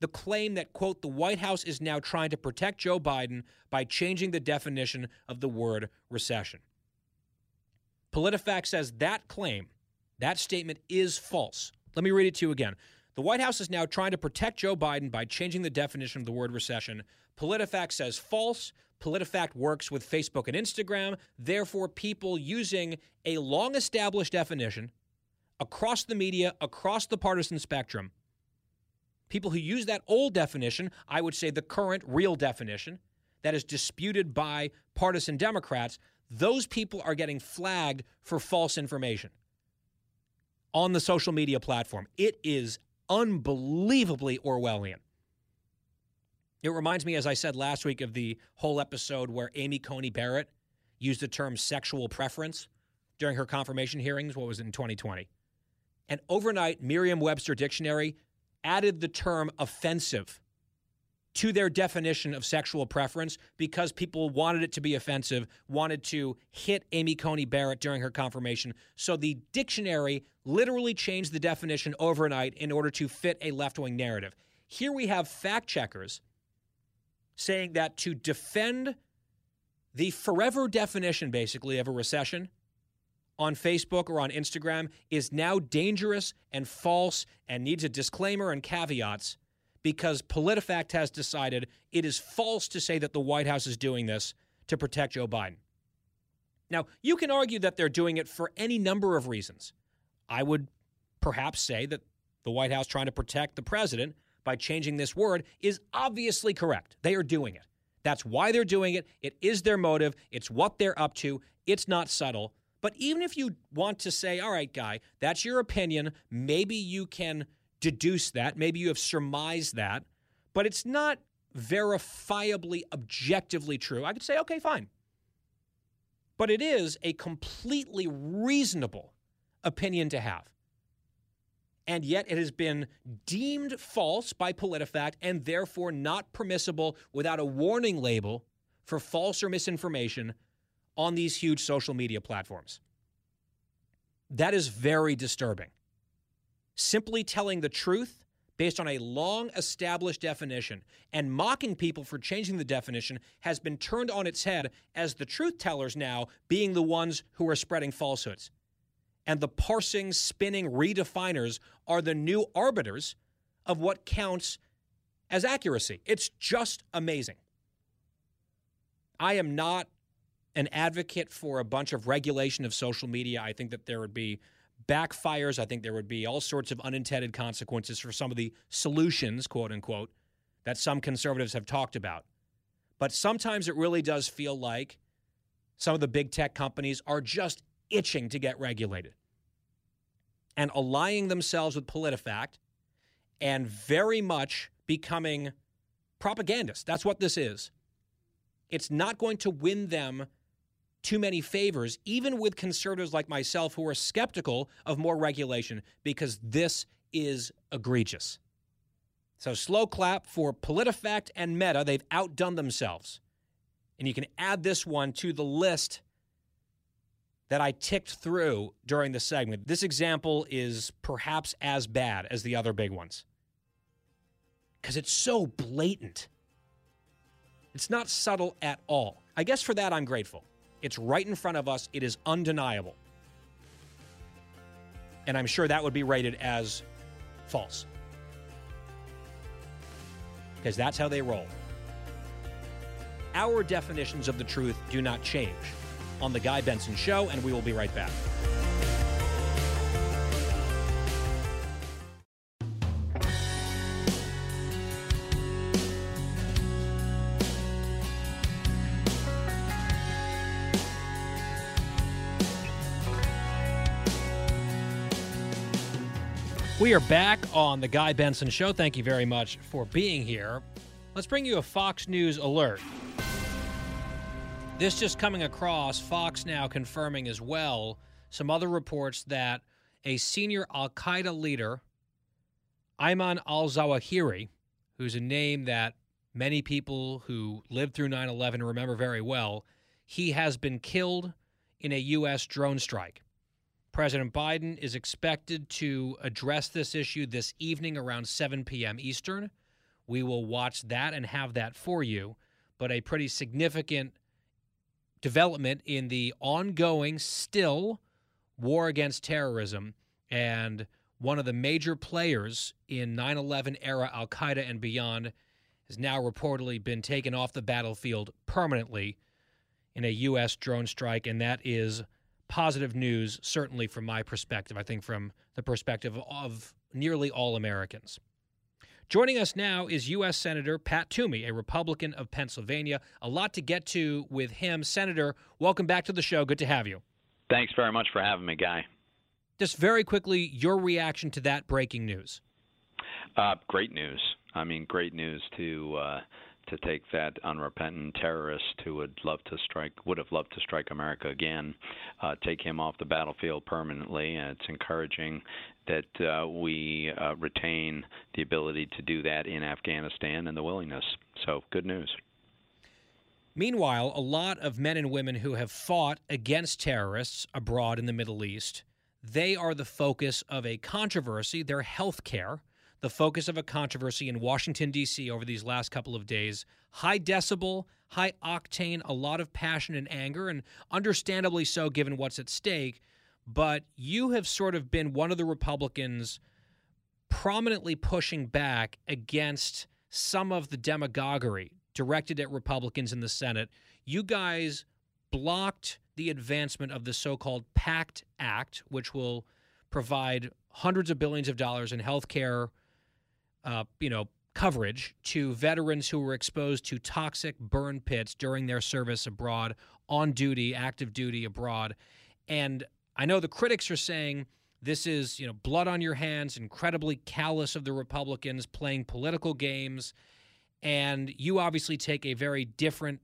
the claim that, quote, the White House is now trying to protect Joe Biden by changing the definition of the word recession. PolitiFact says that claim, that statement is false. Let me read it to you again. The White House is now trying to protect Joe Biden by changing the definition of the word recession. PolitiFact says false. PolitiFact works with Facebook and Instagram. Therefore, people using a long established definition across the media, across the partisan spectrum, people who use that old definition, I would say the current real definition, that is disputed by partisan Democrats, those people are getting flagged for false information on the social media platform. It is unbelievably Orwellian. It reminds me, as I said last week, of the whole episode where Amy Coney Barrett used the term sexual preference during her confirmation hearings. What was it in 2020? And overnight, Merriam Webster Dictionary added the term offensive to their definition of sexual preference because people wanted it to be offensive, wanted to hit Amy Coney Barrett during her confirmation. So the dictionary literally changed the definition overnight in order to fit a left wing narrative. Here we have fact checkers saying that to defend the forever definition, basically, of a recession on Facebook or on Instagram is now dangerous and false and needs a disclaimer and caveats because PolitiFact has decided it is false to say that the White House is doing this to protect Joe Biden. Now, you can argue that they're doing it for any number of reasons. I would perhaps say that the White House trying to protect the president by changing this word is obviously correct. They are doing it. That's why they're doing it. It is their motive. It's what they're up to. It's not subtle. But even if you want to say, all right, guy, that's your opinion, maybe you can deduce that, maybe you have surmised that, but it's not verifiably, objectively true. I could say, okay, fine. But it is a completely reasonable opinion to have. And yet it has been deemed false by PolitiFact and therefore not permissible without a warning label for false or misinformation on these huge social media platforms. That is very disturbing. Simply telling the truth based on a long established definition and mocking people for changing the definition has been turned on its head as the truth tellers now being the ones who are spreading falsehoods. And the parsing, spinning redefiners are the new arbiters of what counts as accuracy. It's just amazing. I am not an advocate for a bunch of regulation of social media. I think that there would be backfires. I think there would be all sorts of unintended consequences for some of the solutions, quote unquote, that some conservatives have talked about. But sometimes it really does feel like some of the big tech companies are just itching to get regulated and aligning themselves with PolitiFact and very much becoming propagandists. That's what this is. It's not going to win them too many favors, even with conservatives like myself who are skeptical of more regulation, because this is egregious. So, slow clap for PolitiFact and Meta. They've outdone themselves. And you can add this one to the list that I ticked through during the segment. This example is perhaps as bad as the other big ones because it's so blatant. It's not subtle at all. I guess for that, I'm grateful. It's right in front of us, it is undeniable. And I'm sure that would be rated as false. Because that's how they roll. Our definitions of the truth do not change on The Guy Benson Show, and we will be right back. We are back on the Guy Benson Show. Thank you very much for being here. Let's bring you a Fox News alert. This just coming across, Fox now confirming as well some other reports that a senior Al Qaeda leader, Ayman al Zawahiri, who's a name that many people who lived through 9 11 remember very well, he has been killed in a U.S. drone strike. President Biden is expected to address this issue this evening around 7 p.m. Eastern. We will watch that and have that for you. But a pretty significant development in the ongoing, still war against terrorism. And one of the major players in 9 11 era Al Qaeda and beyond has now reportedly been taken off the battlefield permanently in a U.S. drone strike. And that is positive news, certainly from my perspective. I think from the perspective of nearly all Americans. Joining us now is U.S. Senator Pat Toomey, a Republican of Pennsylvania. A lot to get to with him. Senator, welcome back to the show. Good to have you. Thanks very much for having me, Guy. Just very quickly, your reaction to that breaking news. Uh, great news. I mean, great news to uh, to take that unrepentant terrorist who would love to strike, would have loved to strike America again, uh, take him off the battlefield permanently. And it's encouraging that uh, we uh, retain the ability to do that in Afghanistan and the willingness. So, good news. Meanwhile, a lot of men and women who have fought against terrorists abroad in the Middle East, they are the focus of a controversy, their health care the focus of a controversy in Washington, D.C. over these last couple of days. High decibel, high octane, a lot of passion and anger, and understandably so given what's at stake. But you have sort of been one of the Republicans prominently pushing back against some of the demagoguery directed at Republicans in the Senate. You guys blocked the advancement of the so called PACT Act, which will provide hundreds of billions of dollars in health care uh, you know, coverage to veterans who were exposed to toxic burn pits during their service abroad, on duty, active duty abroad. And I know the critics are saying this is, you know, blood on your hands, incredibly callous of the Republicans playing political games. And you obviously take a very different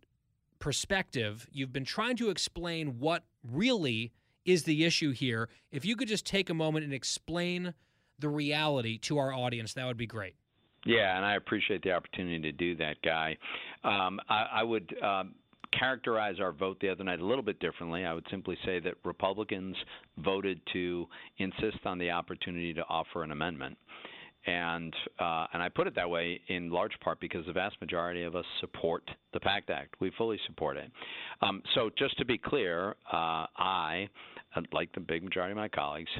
perspective. You've been trying to explain what really is the issue here. If you could just take a moment and explain the reality to our audience, that would be great. Yeah, and I appreciate the opportunity to do that, Guy. Um, I, I, would. Um, characterize our vote the other night a little bit differently. I would simply say that Republicans voted to insist on the opportunity to offer an amendment. And uh, and I put it that way in large part because the vast majority of us support the PACT Act. We fully support it. Um, so just to be clear, uh, I like the big majority of my colleagues,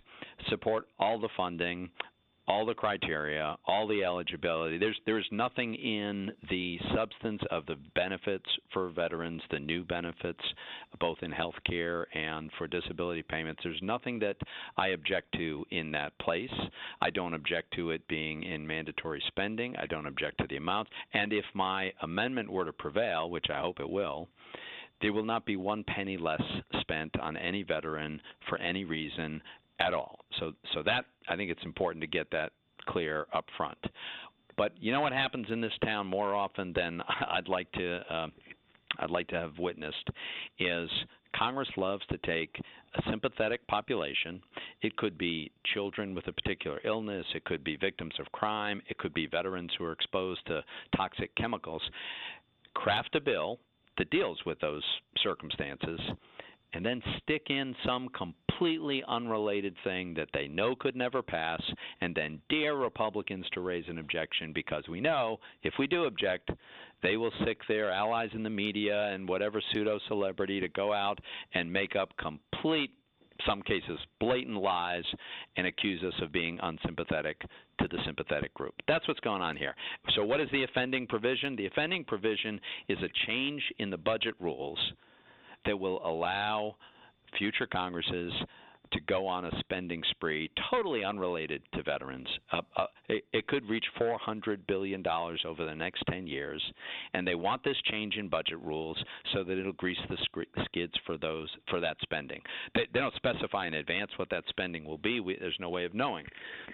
support all the funding, all the criteria, all the eligibility. There's there's nothing in the substance of the benefits for veterans, the new benefits, both in health care and for disability payments. There's nothing that I object to in that place. I don't object to it being in mandatory spending. I don't object to the amounts. And if my amendment were to prevail, which I hope it will, there will not be one penny less spent on any veteran for any reason at all. So, so that I think it's important to get that clear up front. But you know what happens in this town more often than I'd like to uh, I'd like to have witnessed is Congress loves to take a sympathetic population. It could be children with a particular illness, it could be victims of crime, it could be veterans who are exposed to toxic chemicals. Craft a bill that deals with those circumstances and then stick in some completely unrelated thing that they know could never pass and then dare Republicans to raise an objection because we know if we do object, they will sic their allies in the media and whatever pseudo celebrity to go out and make up complete some cases blatant lies and accuse us of being unsympathetic to the sympathetic group. That's what's going on here. So, what is the offending provision? The offending provision is a change in the budget rules that will allow future Congresses to go on a spending spree totally unrelated to veterans. Uh, uh, it, it could reach $400 billion over the next 10 years, and they want this change in budget rules so that it'll grease the skids for those for that spending. They, they don't specify in advance what that spending will be. We, there's no way of knowing,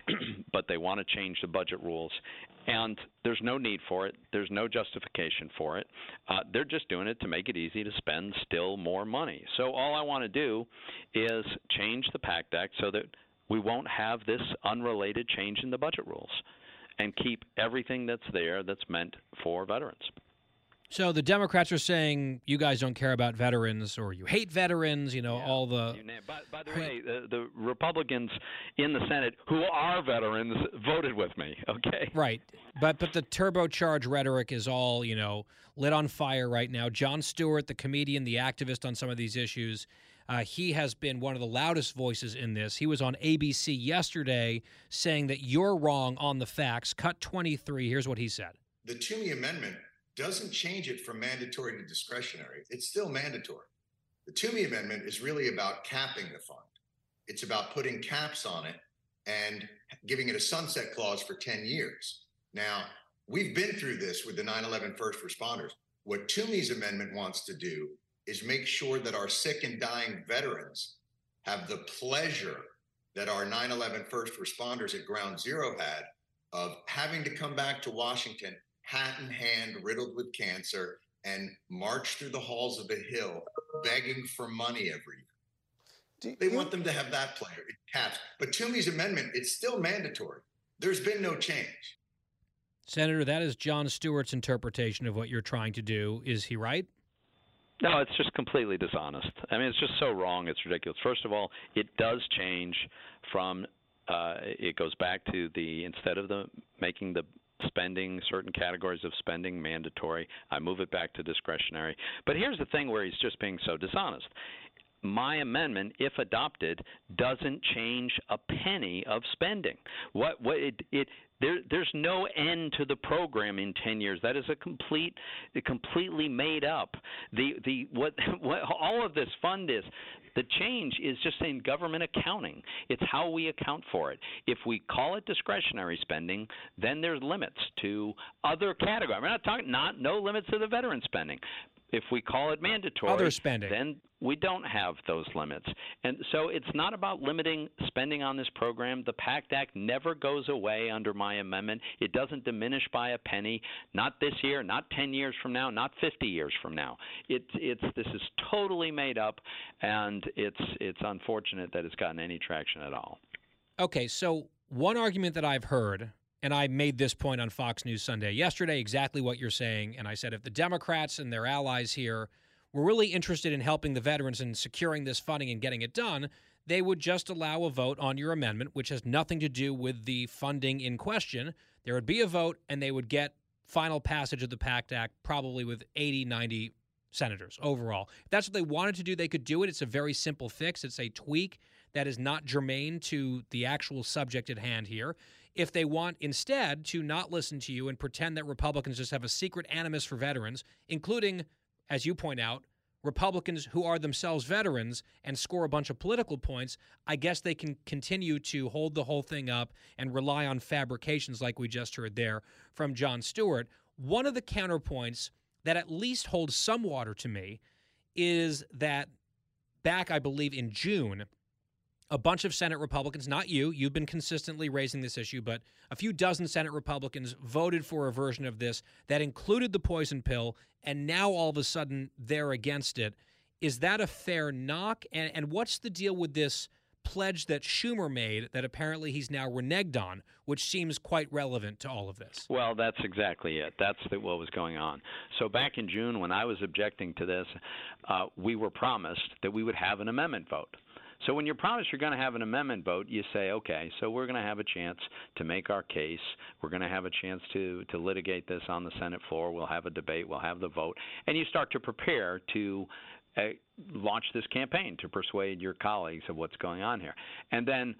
but they want to change the budget rules, and there's no need for it. There's no justification for it. Uh, they're just doing it to make it easy to spend still more money. So all I want to do is change the PACT Act so that we won't have this unrelated change in the budget rules and keep everything that's there that's meant for veterans. So the Democrats are saying you guys don't care about veterans or you hate veterans, you know, yeah, all the. By, by the way, the, the, Republicans in the Senate who are veterans voted with me, okay? Right. But but the turbocharged rhetoric is all, you know, lit on fire right now. Jon Stewart, the comedian, the activist on some of these issues, uh, he has been one of the loudest voices in this. He was on ABC yesterday saying that you're wrong on the facts. Cut 23. Here's what he said. The Toomey Amendment doesn't change it from mandatory to discretionary. It's still mandatory. The Toomey Amendment is really about capping the fund. It's about putting caps on it and giving it a sunset clause for 10 years. Now, we've been through this with the 9 11 first responders. What Toomey's amendment wants to do is make sure that our sick and dying veterans have the pleasure that our 9 11 first responders at Ground Zero had of having to come back to Washington hat in hand, riddled with cancer, and march through the halls of the Hill begging for money every year. they want them to have that player. It caps. But Toomey's amendment, it's still mandatory. There's been no change. Senator, that is Jon Stewart's interpretation of what you're trying to do. Is he right? No, it's just completely dishonest. I mean, it's just so wrong. It's ridiculous. First of all, it does change from. Uh, it goes back to the instead of the making the spending, certain categories of spending mandatory. I move it back to discretionary. But here's the thing where he's just being so dishonest. My amendment, if adopted, doesn't change a penny of spending. What what it, it there there's no end to the program in 10 years. That is a complete completely made up. The the what what all of this fund is the change is just in government accounting. It's how we account for it. If we call it discretionary spending, then there's limits to other categories. We're not talking not no limits to the veteran spending. If we call it uh, mandatory, other spending, then we don't have those limits. And so it's not about limiting spending on this program. The PACT Act never goes away under my amendment. It doesn't diminish by a penny, not this year, not 10 years from now, not 50 years from now. It, it's this is totally made up and it's it's unfortunate that it's gotten any traction at all. Okay, so one argument that I've heard and I made this point on Fox News Sunday yesterday, exactly what you're saying. And I said if the Democrats and their allies here were really interested in helping the veterans and securing this funding and getting it done, they would just allow a vote on your amendment, which has nothing to do with the funding in question. There would be a vote, and they would get final passage of the PACT Act, probably with 80, 90 senators overall. If that's what they wanted to do, they could do it. It's a very simple fix, it's a tweak that is not germane to the actual subject at hand here if they want instead to not listen to you and pretend that Republicans just have a secret animus for veterans, including, as you point out, Republicans who are themselves veterans and score a bunch of political points, I guess they can continue to hold the whole thing up and rely on fabrications like we just heard there from Jon Stewart. One of the counterpoints that at least holds some water to me is that back, I believe, in June, a bunch of Senate Republicans, not you, you've been consistently raising this issue, but a few dozen Senate Republicans voted for a version of this that included the poison pill, and now all of a sudden they're against it. Is that a fair knock? And, and what's the deal with this pledge that Schumer made that apparently he's now reneged on, which seems quite relevant to all of this? Well, that's exactly it. That's the, what was going on. So back in June, when I was objecting to this, uh, we were promised that we would have an amendment vote. So when you're promised you're going to have an amendment vote, you say, okay, so we're going to have a chance to make our case. We're going to have a chance to to litigate this on the Senate floor. We'll have a debate. We'll have the vote, and you start to prepare to uh, launch this campaign to persuade your colleagues of what's going on here. And then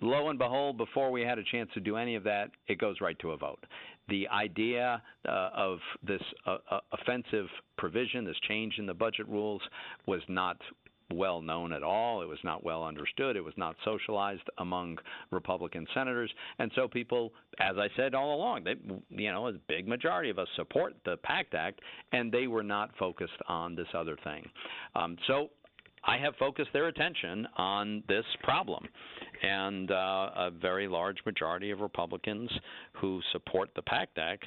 lo and behold, before we had a chance to do any of that, it goes right to a vote. The idea uh, of this uh, uh offensive provision, this change in the budget rules, was not well known at all. It was not well understood. It was not socialized among Republican senators, and so people, as I said all along, they, you know, a big majority of us support the PACT Act, and they were not focused on this other thing. Um, so I have focused their attention on this problem. And uh, a very large majority of Republicans who support the PACT Act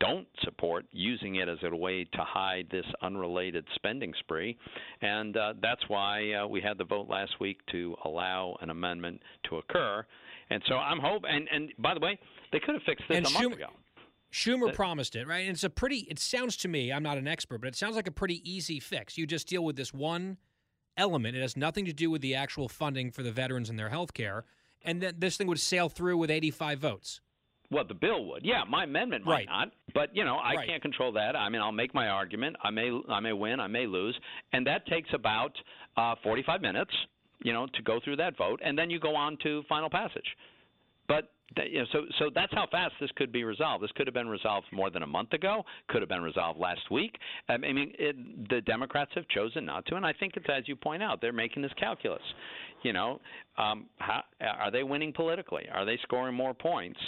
don't support using it as a way to hide this unrelated spending spree. And uh, that's why uh, we had the vote last week to allow an amendment to occur. And so I'm hoping, and, and by the way, they could have fixed this And a month Schumer- ago. Schumer promised it, right? And it's a pretty, it sounds to me, I'm not an expert, but it sounds like a pretty easy fix. You just deal with this one element. It has nothing to do with the actual funding for the veterans and their health care. And then this thing would sail through with 85 votes. Well, the bill would. Yeah, my amendment might Right. not, but you know, I Right. can't control that. I mean, I'll make my argument. I may I may win, I may lose, and that takes about uh 45 minutes, you know, to go through that vote, and then you go on to final passage. But you know, so so that's how fast this could be resolved. This could have been resolved more than a month ago. Could have been resolved last week. Um, I mean, it, the Democrats have chosen not to, and I think it's as you point out, they're making this calculus. You know, um, how, are they winning politically? Are they scoring more points?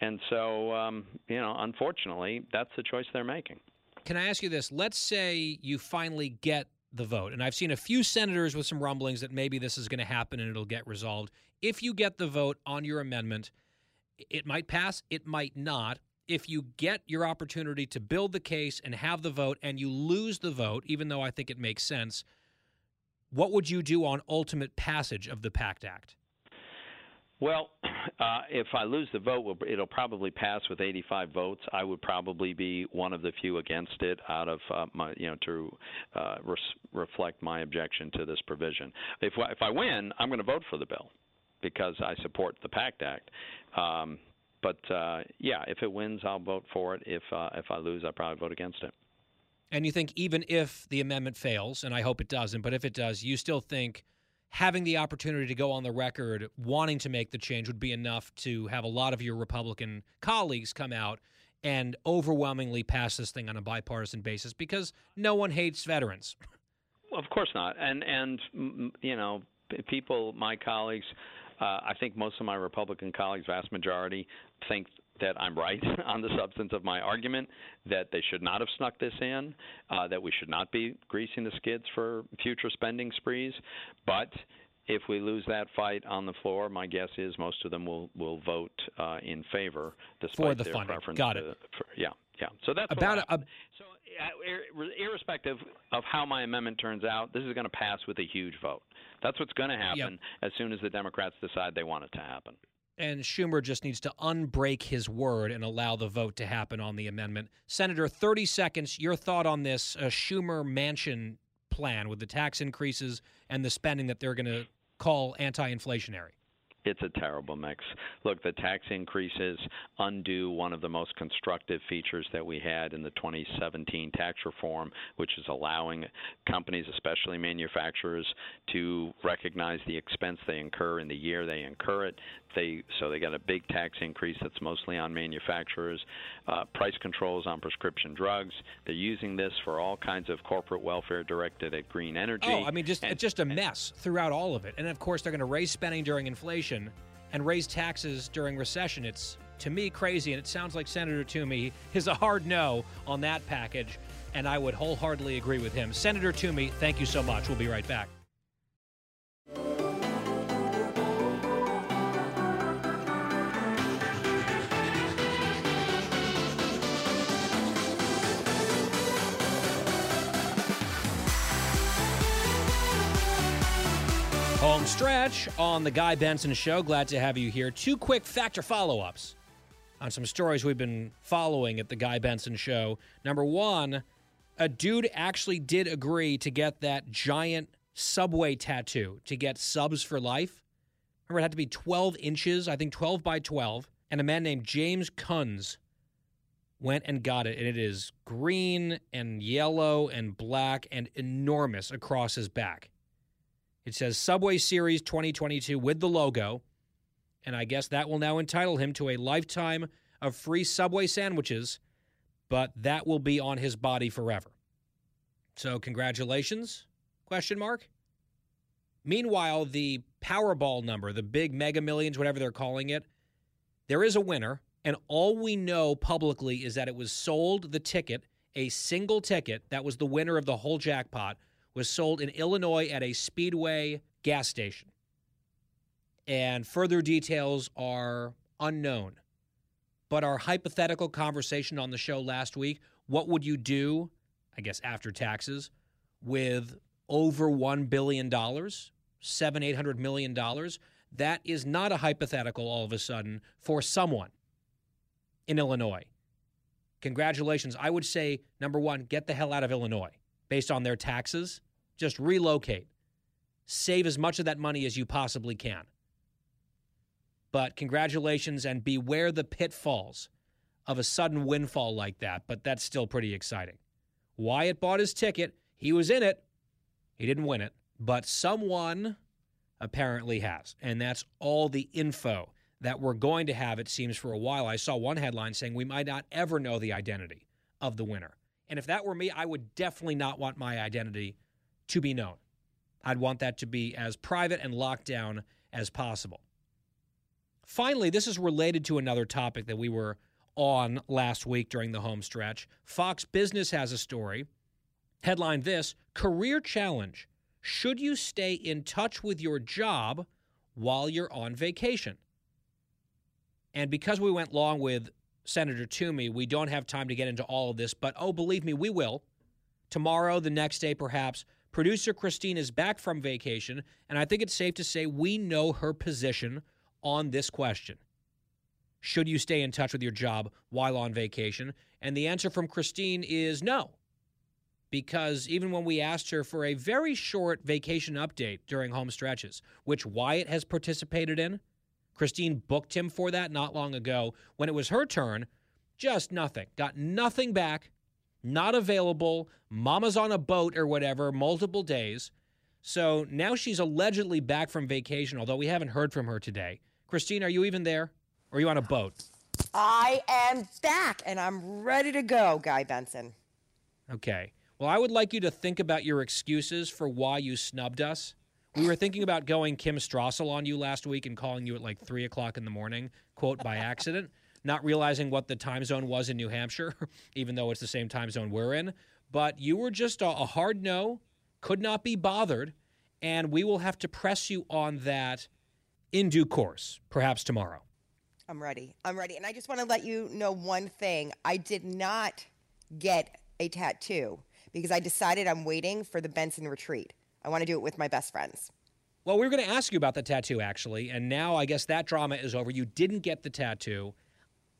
And so, um, you know, unfortunately, that's the choice they're making. Can I ask you this? Let's say you finally get the vote, and I've seen a few senators with some rumblings that maybe this is going to happen and it'll get resolved. If you get the vote on your amendment, it might pass, it might not. If you get your opportunity to build the case and have the vote and you lose the vote, even though I think it makes sense, what would you do on ultimate passage of the PACT Act? Well, uh, if I lose the vote, it'll probably pass with 85 votes. I would probably be one of the few against it, out of uh, my, you know, to uh, res- reflect my objection to this provision. If if I win, I'm going to vote for the bill because I support the PACT Act. Um, but uh, yeah, if it wins, I'll vote for it. If uh, if I lose, I probably vote against it. And you think even if the amendment fails, and I hope it doesn't, but if it does, you still think having the opportunity to go on the record wanting to make the change would be enough to have a lot of your Republican colleagues come out and overwhelmingly pass this thing on a bipartisan basis because no one hates veterans. Well, of course not. And and you know, people, my colleagues, uh, I think most of my Republican colleagues, vast majority, think that I'm right on the substance of my argument, that they should not have snuck this in, uh, that we should not be greasing the skids for future spending sprees. But if we lose that fight on the floor, my guess is most of them will will vote uh, in favor, despite the their funding. preference. Got it. to- for, yeah, yeah. So that's About a. So, irrespective of how my amendment turns out, this is going to pass with a huge vote. That's what's going to happen as soon as the Democrats decide they want it to happen. and Schumer just needs to unbreak his word and allow the vote to happen on the amendment. Senator, 30 seconds, your thought on this uh, Schumer Manchin plan with the tax increases and the spending that they're going to call anti inflationary. It's a terrible mix. Look, the tax increases undo one of the most constructive features that we had in the 2017 tax reform, which is allowing companies, especially manufacturers, to recognize the expense they incur in the year they incur it. They so they got a big tax increase that's mostly on manufacturers. Uh, price controls on prescription drugs. They're using this for all kinds of corporate welfare directed at green energy. Oh, I mean, just it's just a mess throughout all of it. And of course, they're going to raise spending during inflation and raise taxes during recession. It's to me crazy, and it sounds like Senator Toomey is a hard no on that package, and I would wholeheartedly agree with him. Senator Toomey, thank you so much. We'll be right back. Home stretch on the Guy Benson Show. Glad to have you here. Two quick factor follow ups on some stories we've been following at the Guy Benson Show. Number one, a dude actually did agree to get that giant subway tattoo to get subs for life. Remember, it had to be 12 inches, I think 12 by 12. And a man named James Kunz went and got it. And it is green and yellow and black and enormous across his back. It says Subway Series 2022 with the logo. And I guess that will now entitle him to a lifetime of free Subway sandwiches, but that will be on his body forever. So congratulations? Question mark. Meanwhile, the Powerball number, the big mega millions, whatever they're calling it, there is a winner. And all we know publicly is that it was sold, the ticket, a single ticket that was the winner of the whole jackpot, was sold in Illinois at a Speedway gas station. And further details are unknown. But our hypothetical conversation on the show last week what would you do, I guess, after taxes, with over $1 billion, seven, eight hundred million dollars? That is not a hypothetical all of a sudden for someone in Illinois. Congratulations. I would say, number one, get the hell out of Illinois based on their taxes. Just relocate. Save as much of that money as you possibly can. But congratulations and beware the pitfalls of a sudden windfall like that. But that's still pretty exciting. Wyatt bought his ticket. He was in it. He didn't win it, but someone apparently has. And that's all the info that we're going to have, it seems, for a while. I saw one headline saying we might not ever know the identity of the winner. And if that were me, I would definitely not want my identity to be known. I'd want that to be as private and locked down as possible. Finally, this is related to another topic that we were on last week during the home stretch. Fox Business has a story. Headline this Career Challenge. Should you stay in touch with your job while you're on vacation? And because we went long with Senator Toomey, we don't have time to get into all of this, but oh, believe me, we will. Tomorrow, the next day, perhaps, producer Christine is back from vacation, and I think it's safe to say we know her position on this question. Should you stay in touch with your job while on vacation? And the answer from Christine is no. Because even when we asked her for a very short vacation update during home stretches, which Wyatt has participated in, Christine booked him for that not long ago. When it was her turn, just nothing. Got nothing back, not available. Mama's on a boat or whatever, multiple days. So now she's allegedly back from vacation, although we haven't heard from her today. Christine, are you even there? Or are you on a boat? I am back and I'm ready to go, Guy Benson. Okay. Well, I would like you to think about your excuses for why you snubbed us. We were thinking about going Kim Strassel on you last week and calling you at like three o'clock in the morning, quote, by accident, not realizing what the time zone was in New Hampshire, even though it's the same time zone we're in. But you were just a, a hard no, could not be bothered, and we will have to press you on that in due course, perhaps tomorrow. I'm ready. I'm ready. And I just want to let you know one thing. I did not get a tattoo because I decided I'm waiting for the Benson retreat. I want to do it with my best friends. Well, we were going to ask you about the tattoo, actually, and now I guess that drama is over. You didn't get the tattoo.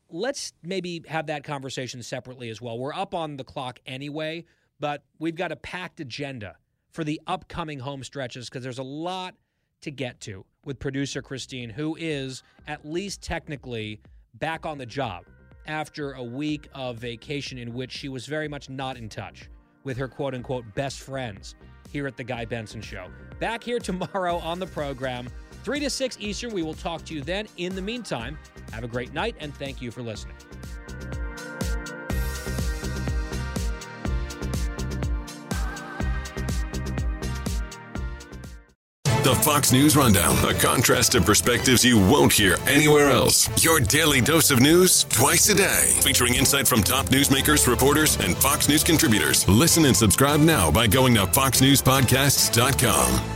Let's maybe have that conversation separately as well. We're up on the clock anyway, but we've got a packed agenda for the upcoming home stretches because there's a lot to get to with producer Christine, who is, at least technically, back on the job after a week of vacation in which she was very much not in touch with her quote unquote best friends here at the Guy Benson Show. Back here tomorrow on the program, 3 to 6 Eastern. We will talk to you then. In the meantime, have a great night and thank you for listening. The Fox News Rundown, a contrast of perspectives you won't hear anywhere else. Your daily dose of news twice a day, featuring insight from top newsmakers, reporters, and Fox News contributors. Listen and subscribe now by going to foxnewspodcasts.com.